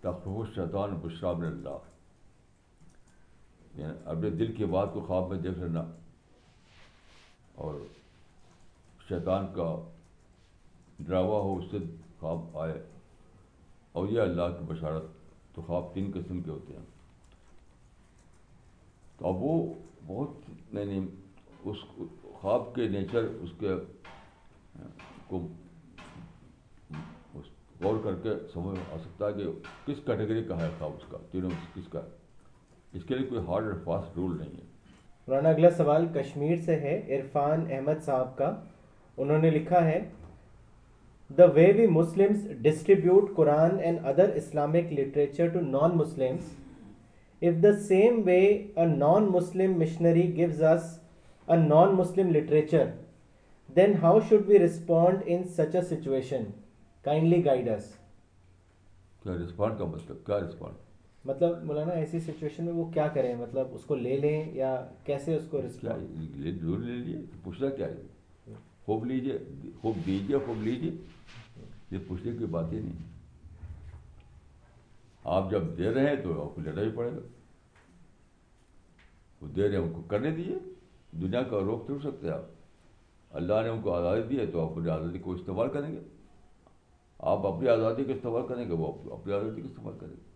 تخوص شیطان بشراب اللہ یعنی اپنے دل کی بات کو خواب میں دیکھ لینا اور شیطان کا ڈراوا ہو اس سے خواب آئے اور یہ اللہ کی بشارت تو خواب تین قسم کے ہوتے ہیں تو اب وہ بہت یعنی اس خواب کے نیچر اس کے کو غور کر کے سمجھ آ سکتا ہے کہ کس کیٹیگری کا ہے خواب اس کا تینوں کس کا اس کے لیے کوئی ہارڈ اینڈ فاسٹ رول نہیں ہے مولانا اگلا سوال کشمیر سے ہے عرفان احمد صاحب کا انہوں نے لکھا ہے the way we Muslims distribute Quran and other Islamic literature to non Muslims is the same way a non Muslim missionary goes us a non Muslim literature, then how should we respond in such a situation? Kindly guide us. کیا گائیڈنس کا مطلب کیا رسپونڈ مطلب مولانا ایسی سچویشن میں وہ کیا کریں مطلب اس کو لے لیں یا کیسے پوچھنا کیا ہے یہ پوچھنے کی بات ہی نہیں آپ جب دے رہے ہیں تو آپ کو لینا بھی پڑے گا دے رہے ہیں ان کو کرنے دیجیے دنیا کا روک ٹوٹ سکتے آپ اللہ نے ان کو آزادی دی ہے تو آپ اپنی آزادی کو استعمال کریں گے آپ اپنی آزادی کا استعمال کریں گے وہ اپنی آزادی کا استعمال کریں گے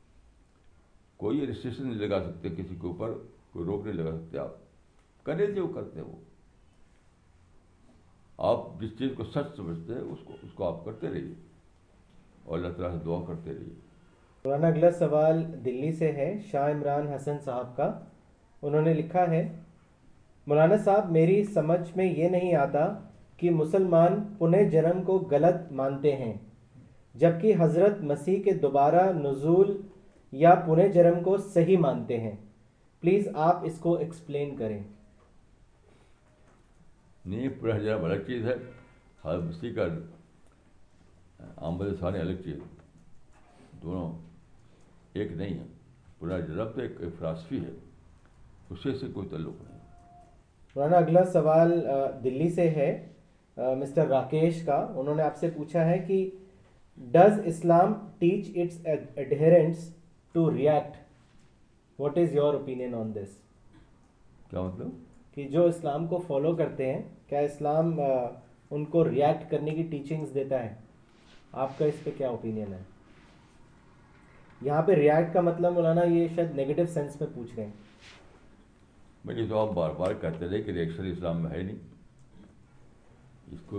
کوئی رجسٹریشن نہیں لگا سکتے کسی کے اوپر کوئی روک نہیں لگا سکتے آپ کریں جو کرتے وہ آپ جس چیز کو سچ سمجھتے ہیں اس کو اس کو آپ کرتے رہیے اور اللہ تعالیٰ سے دعا کرتے رہیے مولانا اگلا سوال دلی سے ہے شاہ عمران حسن صاحب کا انہوں نے لکھا ہے مولانا صاحب میری سمجھ میں یہ نہیں آتا کہ مسلمان پنے جنم کو غلط مانتے ہیں جبکہ حضرت مسیح کے دوبارہ نزول یا پنے جرم کو صحیح مانتے ہیں پلیز آپ اس کو ایکسپلین کریں نہیں پنہ جرم الگ چیز ہے حضرت مسیح کا ثانی الگ چیز دونوں ایک نہیں ہے جنم تو ایک فلاسفی ہے اس سے کوئی تعلق نہیں مولانا اگلا سوال دلی سے ہے مسٹر راکیش کا انہوں نے آپ سے پوچھا ہے کہ ڈز اسلام ٹیچ اٹس اڈہ to react what is your opinion on this کیا مطلب کہ جو اسلام کو فالو کرتے ہیں کیا اسلام ان کو ریاکٹ کرنے کی ٹیچنگس دیتا ہے آپ کا اس پہ کیا اوپینین ہے یہاں پہ ریاکٹ کا مطلب مولانا یہ شاید نگیٹو سینس میں پوچھ رہے ہیں میں جیسے آپ بار بار کہتے رہے کہ ریئیکشن اسلام میں ہے نہیں اس کو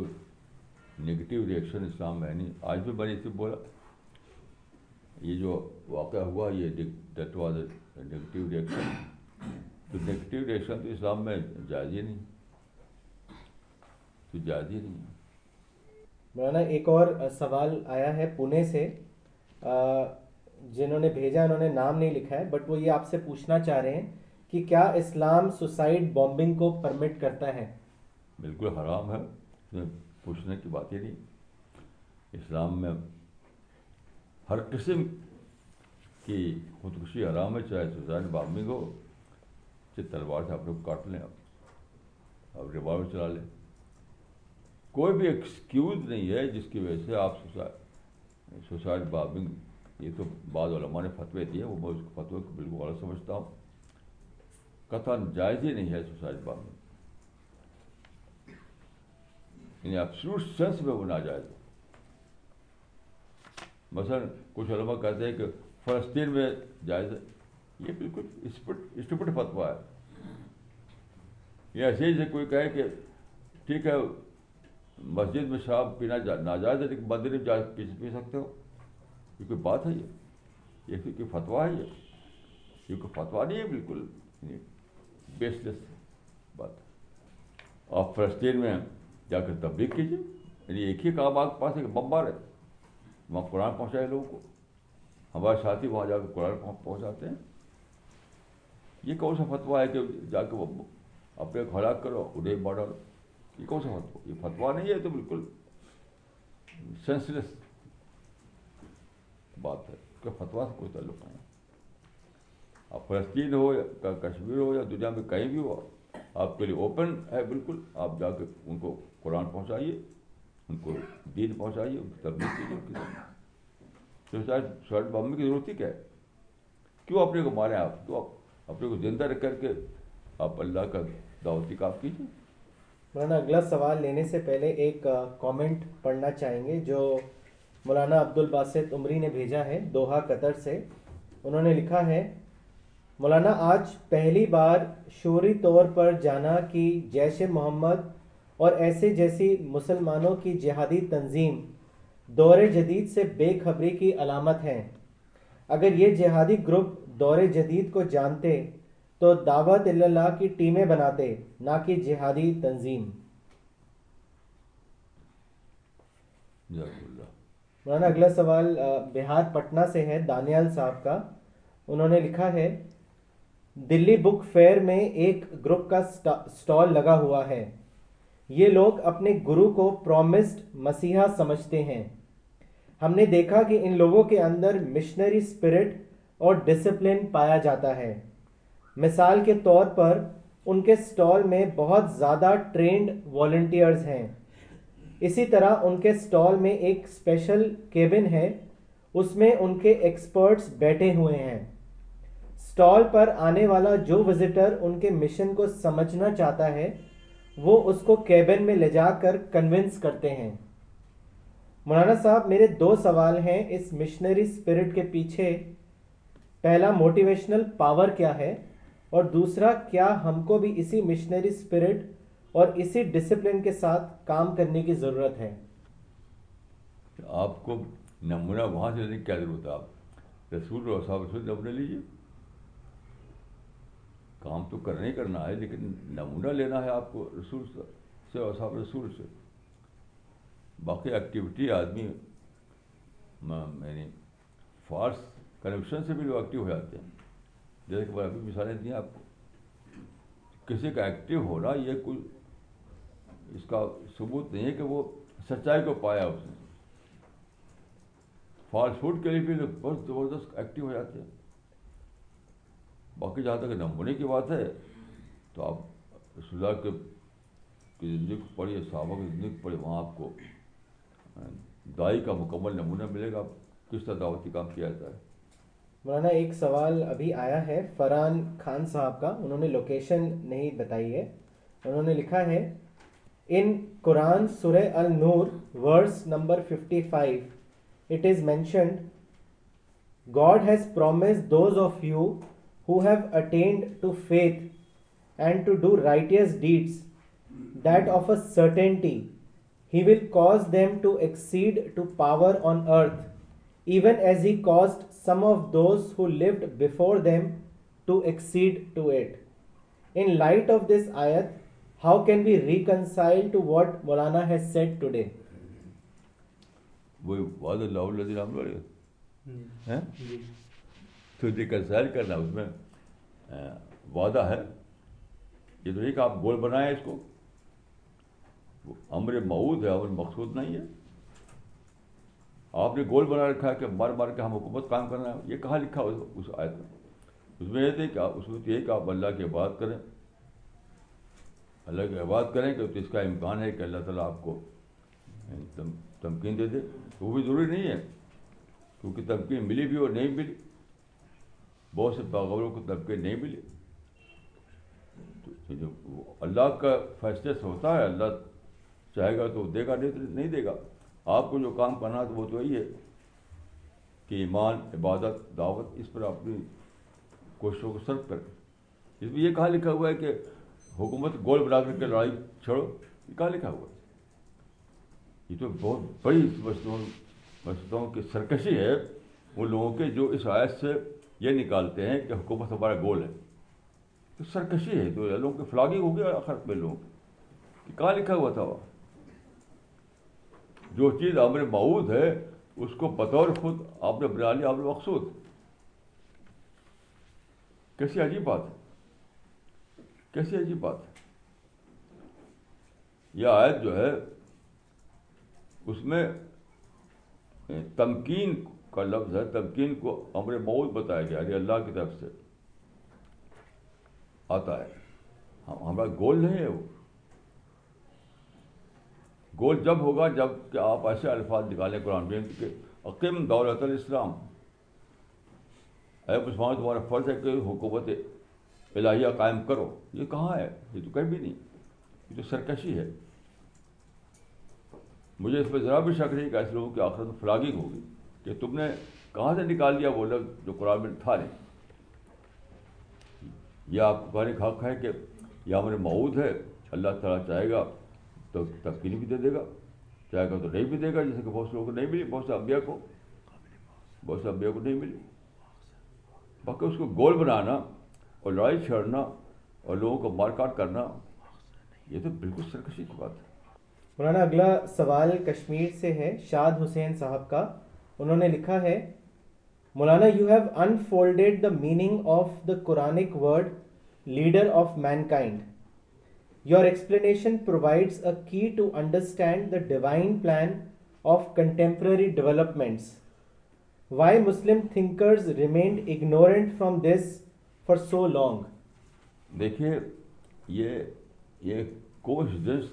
نگیٹو ریئیکشن اسلام میں ہے نہیں آج بھی بڑی بولا یہ جو واقعہ ہوا یہ that was a reaction reaction تو تو اسلام میں جائز ہی نہیں تو جائز ہی نہیں مولانا ایک اور سوال آیا ہے پونے سے جنہوں نے بھیجا انہوں نے نام نہیں لکھا ہے بٹ وہ یہ آپ سے پوچھنا چاہ رہے ہیں کہ کیا اسلام سوسائڈ بامبنگ کو پرمٹ کرتا ہے بالکل حرام ہے اس میں پوچھنے کی بات ہی نہیں اسلام میں ہر قسم کی خودکشی حرام ہے چاہے سوسائڈ بامبنگ ہو تلوار سے آپ لوگ کاٹ لیں آپ آپ ریوالو چلا لیں کوئی بھی ایکسکیوز نہیں ہے جس کی وجہ سے آپ سوسائڈ بامبنگ یہ تو بعض علماء نے فتوی دیے وہ میں اس فتوے کو بالکل غلط سمجھتا ہوں قطن جائز ہی نہیں ہے سوسائڈ یعنی ہےفسوسٹ سینس میں وہ ناجائز مثلاً کچھ علماء کہتے ہیں کہ فلسطین میں جائز ہے یہ بالکل اسٹپٹ فتویٰ ہے یہ ایسے ہی کوئی کہے کہ ٹھیک ہے مسجد میں شراب پینا ناجائز ہے لیکن مندر میں جائز پی سکتے ہو یہ کوئی بات ہے یہ یہ کوئی فتوا ہے یہ یہ کوئی فتوا نہیں ہے بالکل یعنی بیس بات ہے آپ فلسطین میں جا کے تبلیغ کیجیے یعنی ایک ہی کہا آپ کے پاس ہے کہ بمبار ہے وہاں قرآن پہنچائے لوگوں کو ہمارے ساتھی وہاں جا کے قرآن پہنچاتے ہیں یہ کون سا فتوا ہے کہ جا کے اپنے ہلاک کرو ادے ڈالو یہ کون سا فتوا یہ فتوا نہیں ہے تو بالکل سینسلیس بات ہے کہ فتوا سے کوئی تعلق نہیں ہے آپ فلسطین ہو یا کشمیر ہو یا دنیا میں کہیں بھی ہو آپ کے لیے اوپن ہے بالکل آپ جا کے ان کو قرآن پہنچائیے ان کو دین پہنچائیے ان کی تبدیل کیجیے تو شرٹ بابے کی ضرورت ہی کیا ہے کیوں اپنے کو ماریں آپ تو آپ اپنے کو زندہ رکھ کر کے آپ اللہ کا دعوتی کام کیجیے مولانا اگلا سوال لینے سے پہلے ایک کامنٹ پڑھنا چاہیں گے جو مولانا عبد الباسط عمری نے بھیجا ہے دوحہ قطر سے انہوں نے لکھا ہے مولانا آج پہلی بار شوری طور پر جانا کہ جیش محمد اور ایسے جیسی مسلمانوں کی جہادی تنظیم دور جدید سے بے خبری کی علامت ہیں اگر یہ جہادی گروپ دور جدید کو جانتے تو دعوت اللہ کی ٹیمیں بناتے نہ کہ جہادی تنظیم مولانا اگلا سوال بہار پٹنہ سے ہے دانیال صاحب کا انہوں نے لکھا ہے دلی بک فیئر میں ایک گروپ کا سٹال لگا ہوا ہے یہ لوگ اپنے گرو کو پرومسڈ مسیحا سمجھتے ہیں ہم نے دیکھا کہ ان لوگوں کے اندر مشنری اسپرٹ اور ڈسپلن پایا جاتا ہے مثال کے طور پر ان کے سٹال میں بہت زیادہ ٹرینڈ والنٹیئرز ہیں اسی طرح ان کے سٹال میں ایک اسپیشل کیبن ہے اس میں ان کے ایکسپرٹس بیٹھے ہوئے ہیں سٹال پر آنے والا جو وزٹر ان کے مشن کو سمجھنا چاہتا ہے وہ اس کو کیبن میں لے جا کر کنونس کرتے ہیں مولانا صاحب میرے دو سوال ہیں اس مشنری اسپرٹ کے پیچھے پہلا موٹیویشنل پاور کیا ہے اور دوسرا کیا ہم کو بھی اسی مشنری اسپرٹ اور اسی ڈسپلن کے ساتھ کام کرنے کی ضرورت ہے آپ کو نمونہ وہاں سے کیا ضرورت ہے آپ رسول اور صاحب رسول نمونہ لیجیے کام تو کرنا ہی کرنا ہے لیکن نمونہ لینا ہے آپ کو رسول سے اور صاحب رسول سے باقی ایکٹیویٹی آدمی یعنی فالس کنیکشن سے بھی لوگ ایکٹیو ہو جاتے ہیں جیسے کہ میں ابھی مثالیں دیں ہیں آپ کو کسی کا ایکٹیو ہونا یہ کوئی اس کا ثبوت نہیں ہے کہ وہ سچائی کو پایا اس نے فالس فوڈ کے لیے بھی لوگ بہت زبردست ایکٹیو ہو جاتے ہیں باقی جہاں تک نمونے کی بات ہے تو آپ رسول اللہ کے زندگی کو پڑھیے صحابہ کی زندگی کو پڑھیے وہاں آپ کو دائی کا مکمل نمونہ ملے گا کس طرح دعوتی کام کیا جاتا ہے مولانا ایک سوال ابھی آیا ہے فرحان خان صاحب کا انہوں نے لوکیشن نہیں بتائی ہے انہوں نے لکھا ہے ان قرآن سورہ النور verse number fifty five it is mentioned God has promised those of you ہوٹنٹیزور them to exceed to eight in light of this آیت ہاؤ کین بی ریکنسائل سر کا سیر کرنا اس میں وعدہ ہے یہ تو ایک آپ گول بنائیں اس کو امر معود ہے امر مقصود نہیں ہے آپ نے گول بنا رکھا ہے کہ مر کے ہم حکومت کام کرنا ہے یہ کہاں لکھا ہو اس میں اس میں یہ تھے کہ اس وقت یہ کہ آپ اللہ کی بات کریں اللہ کی بات کریں کہ اس کا امکان ہے کہ اللہ تعالیٰ آپ کو تمکین دے دے وہ بھی ضروری نہیں ہے کیونکہ تمکین ملی بھی اور نہیں ملی بہت سے باغوروں کو طبقے نہیں ملے جب اللہ کا فیصلہ سے ہوتا ہے اللہ چاہے گا تو دے گا نہیں دے گا آپ کو جو کام کرنا تو وہ تو یہی ہے کہ ایمان عبادت دعوت اس پر اپنی کوششوں کو سرف کریں اس میں یہ کہا لکھا ہوا ہے کہ حکومت گول بنا کر کے لڑائی چھڑو یہ کہا لکھا ہوا ہے یہ تو بہت بڑی مسجدوں کی سرکشی ہے وہ لوگوں کے جو اس آیت سے یہ نکالتے ہیں کہ حکومت ہمارا گول ہے تو سرکشی ہے تو لوگوں کی فلاگنگ میں لوگوں کی کہاں لکھا ہوا تھا وہاں جو چیز امر معود ہے اس کو بطور خود آپ نے بنا لیا آپ نے مقصود کیسی عجیب بات ہے کیسی عجیب بات ہے یہ آیت جو ہے اس میں تمکین کا لفظ ہے تمکین کو امر موت بتایا گیا یعنی اللہ کی طرف سے آتا ہے ہمارا گول نہیں ہے وہ گول جب ہوگا جب کہ آپ ایسے الفاظ نکالیں قرآن جینتی کے عقیم دولت الاسلام تمہارا فرض ہے کہ حکومت الہیہ قائم کرو یہ کہاں ہے یہ تو کہیں بھی نہیں یہ تو سرکشی ہے مجھے اس پہ ذرا بھی شک نہیں کہ ایسے لوگوں کی آخرت فلاگنگ ہوگی کہ تم نے کہاں سے نکال لیا وہ لفظ جو قرآن میں تھا نہیں یہ آپ کو ہے کہ یہ ہمارے معود ہے اللہ تعالیٰ چاہے گا تو تسکین بھی دے دے گا چاہے گا تو نہیں بھی دے گا جیسے کہ بہت سے لوگوں کو نہیں ملی بہت سے ابیا کو بہت سے ابیا کو نہیں ملی باقی اس کو گول بنانا اور لڑائی چھڑنا اور لوگوں کو مار کاٹ کرنا یہ تو بالکل سرکشی کی بات ہے مولانا اگلا سوال کشمیر سے ہے شاد حسین صاحب کا انہوں نے لکھا ہے مولانا you have unfolded the meaning of the Quranic word leader of mankind your explanation provides a key to understand the divine plan of contemporary developments why Muslim thinkers remained ignorant from this for so long دیکھیے یہ یہ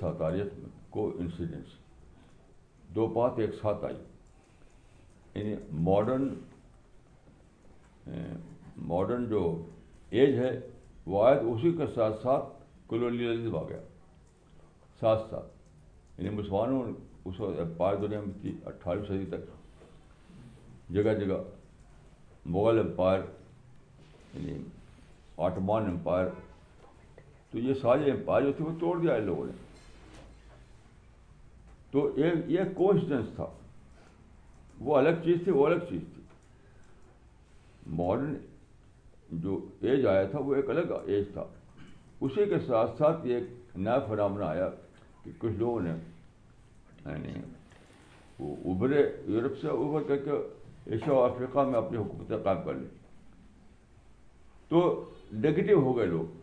تھا تاریخ کو انسیڈنس دو بات ایک ساتھ آئی یعنی ماڈرن ماڈرن جو ایج ہے وہ آئے اسی کے ساتھ ساتھ کلونیلزم آ گیا ساتھ ساتھ یعنی مسلمانوں اس وقت امپائر دنیا میں تھی اٹھارہویں صدی تک جگہ جگہ مغل امپائر یعنی آٹمان امپائر تو یہ سارے امپائر جو تھے وہ توڑ دیا ان لوگوں نے تو یہ کوئنسیڈنس تھا وہ الگ چیز تھی وہ الگ چیز تھی ماڈرن جو ایج آیا تھا وہ ایک الگ ایج تھا اسی کے ساتھ ساتھ یہ ایک نیا فرامنا آیا کہ کچھ لوگوں نے یعنی وہ ابھرے یورپ سے ابھر کر کے ایشیا اور افریقہ میں اپنی حکومتیں قائم کر لیں تو نگیٹو ہو گئے لوگ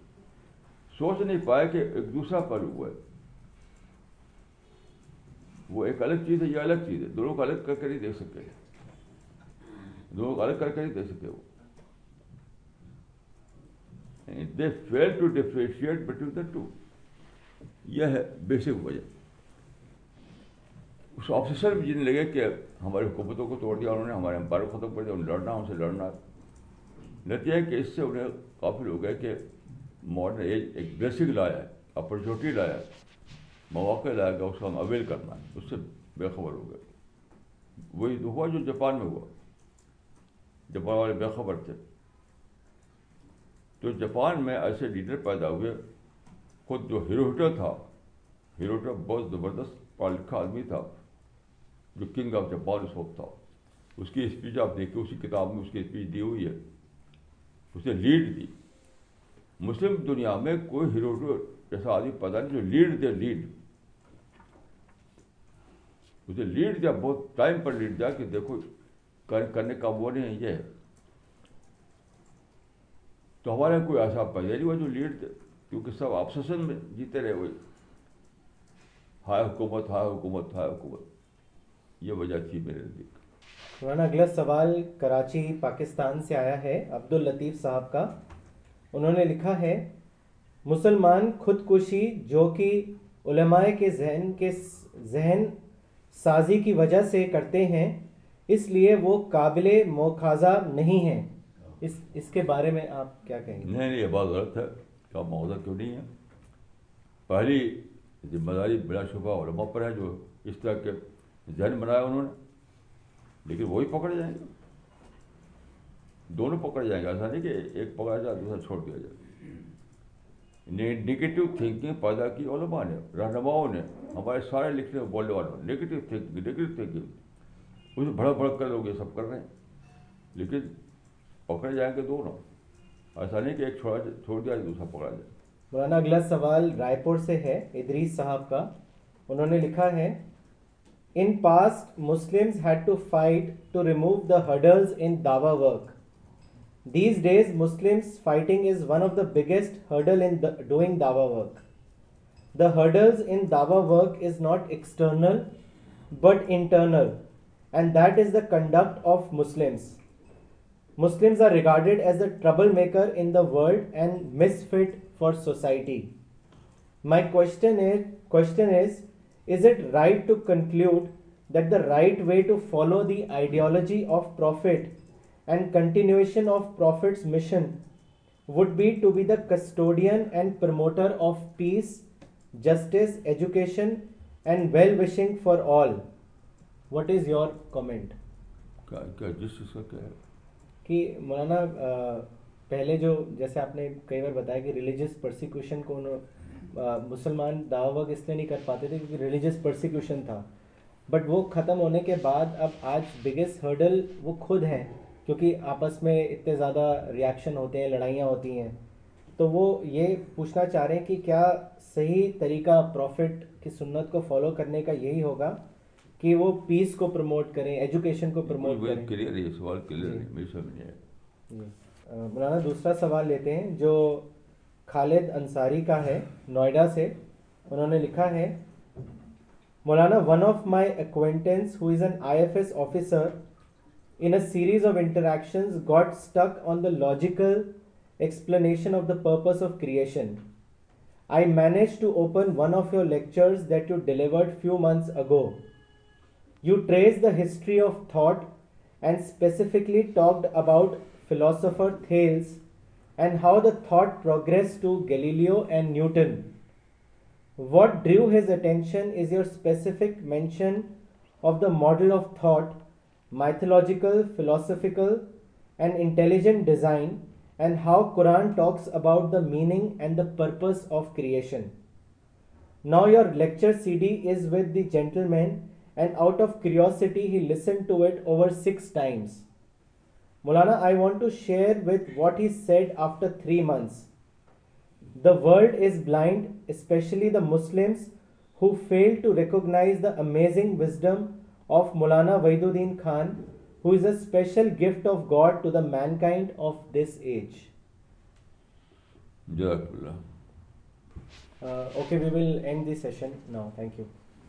سوچ نہیں پائے کہ ایک دوسرا پہلو ہوا ہے وہ ایک الگ چیز ہے یا الگ چیز ہے دونوں کو الگ کر کے نہیں دیکھ سکتے وجہ اس آفیسر میں جن لگے کہ ہماری حکومتوں کو توڑ دیا انہوں نے ہمارے امپائر کو ختم کر دیا انہیں لڑنا ان سے لڑنا نتیجہ کہ اس سے انہیں کافی لوگ ہے کہ ماڈرن ایج ایک بیسک لایا ہے اپرچونیٹی لایا ہے مواقع لائے گا اس کو ہم اویل کرنا ہے اس سے بے خبر ہو گئے وہی تو ہوا جو جاپان میں ہوا جاپان والے بے خبر تھے تو جاپان میں ایسے لیڈر پیدا ہوئے خود جو ہیروہٹر تھا ہیروہٹر بہت زبردست پڑھا لکھا آدمی تھا جو کنگ آف جاپان اس وقت تھا اس کی اسپیچ آپ دیکھیے اسی کتاب میں اس کی اسپیچ دی ہوئی ہے اس نے لیڈ دی مسلم دنیا میں کوئی ہیروہٹر جیسا آدمی پیدا نہیں جو لیڈ دے لیڈ مجھے لیڈ دیا بہت ٹائم پر لیڈ دیا کہ دیکھو کرنے کا وہ نہیں یہ تو ہمارے کوئی ایسا پیدا نہیں ہوا جو لیڈ دے کیونکہ سب آپسن میں جیتے رہے وہی ہائے ہائے ہائے حکومت حکومت حکومت یہ وجہ تھی میرے نزدیک مولانا اگلا سوال کراچی پاکستان سے آیا ہے عبد اللطیف صاحب کا انہوں نے لکھا ہے مسلمان خود کشی جو کہ علماء کے ذہن کے ذہن سازی کی وجہ سے کرتے ہیں اس لیے وہ قابل موخاضا نہیں ہیں اس اس کے بارے میں آپ کیا کہیں نہیں نہیں یہ بات غلط ہے آپ موضوع کیوں نہیں ہیں پہلی ذمہ داری بلا شبہ علماء پر ہے جو اس طرح کے ذہن بنایا انہوں نے لیکن وہی پکڑ جائیں گے دونوں پکڑ جائیں گے ایسا نہیں کہ ایک پکڑا جائے دوسرا چھوڑ دیا جائے نگیٹو تھنکنگ پیدا کی علماء نے رہنماؤں نے ہمارے سارے لکھنے بولنے والوں نے تھنکنگ تھنکنگ میں بھڑک بھڑک کر لوگ یہ سب کر رہے ہیں لیکن پکڑے جائیں گے دونوں ایسا نہیں کہ ایک چھوڑا چھوڑ دیا دوسرا پکڑا جائے مولانا اگلا سوال رائے پور سے ہے ادریس صاحب کا انہوں نے لکھا ہے in past Muslims had to fight to remove the hurdles in Dawa work These days, Muslims fighting is one of the biggest hurdle in doing dawah work. The hurdles in dawah work is not external but internal, and that is the conduct of Muslims. Muslims are regarded as a troublemaker in the world and misfit for society. My question is it right to conclude that the right way to follow the ideology of Prophet and continuation of prophet mission would be to be the custodian and promoter of peace justice education and well wishing for all what is your comment کہ مولانا پہلے جو جیسے آپ نے کئی بار بتایا کہ ریلیجیس پرسیکیوشن کو مسلمان دعوت اس لیے نہیں کر پاتے تھے کیونکہ ریلیجیس پرسیکیوشن تھا بٹ وہ ختم ہونے کے بعد اب آج بگیسٹ ہرڈل وہ خود ہیں کیونکہ آپس میں اتنے زیادہ ریاکشن ہوتے ہیں لڑائیاں ہوتی ہیں تو وہ یہ پوچھنا چاہ رہے ہیں کہ کیا صحیح طریقہ پروفٹ کی سنت کو فالو کرنے کا یہی ہوگا کہ وہ پیس کو پروموٹ کریں ایجوکیشن کو کریں جی۔ جی۔ مولانا دوسرا سوال لیتے ہیں جو خالد انصاری کا ہے نوئیڈا سے انہوں نے لکھا ہے مولانا one of my who an I F S officer in a series of interactions got stuck on the logical explanation of the purpose of creation. I managed to open one of your lectures that you delivered few months ago. You traced the history of thought and specifically talked about philosopher Thales and how the thought progressed to Galileo and Newton. What drew his attention is your specific mention of the model of thought mythological, philosophical, and intelligent design, and how Quran talks about the meaning and the purpose of creation. Now your lecture CD is with the gentleman, and out of curiosity he listened to it over 6 times. Maulana, I want to share with what he said after 3 months. The world is blind, especially the Muslims, who fail to recognize the amazing wisdom of Maulana Waiduddin Khan, who is a special gift of God to the mankind of this age. Uh, okay, we will end the session now. Thank you.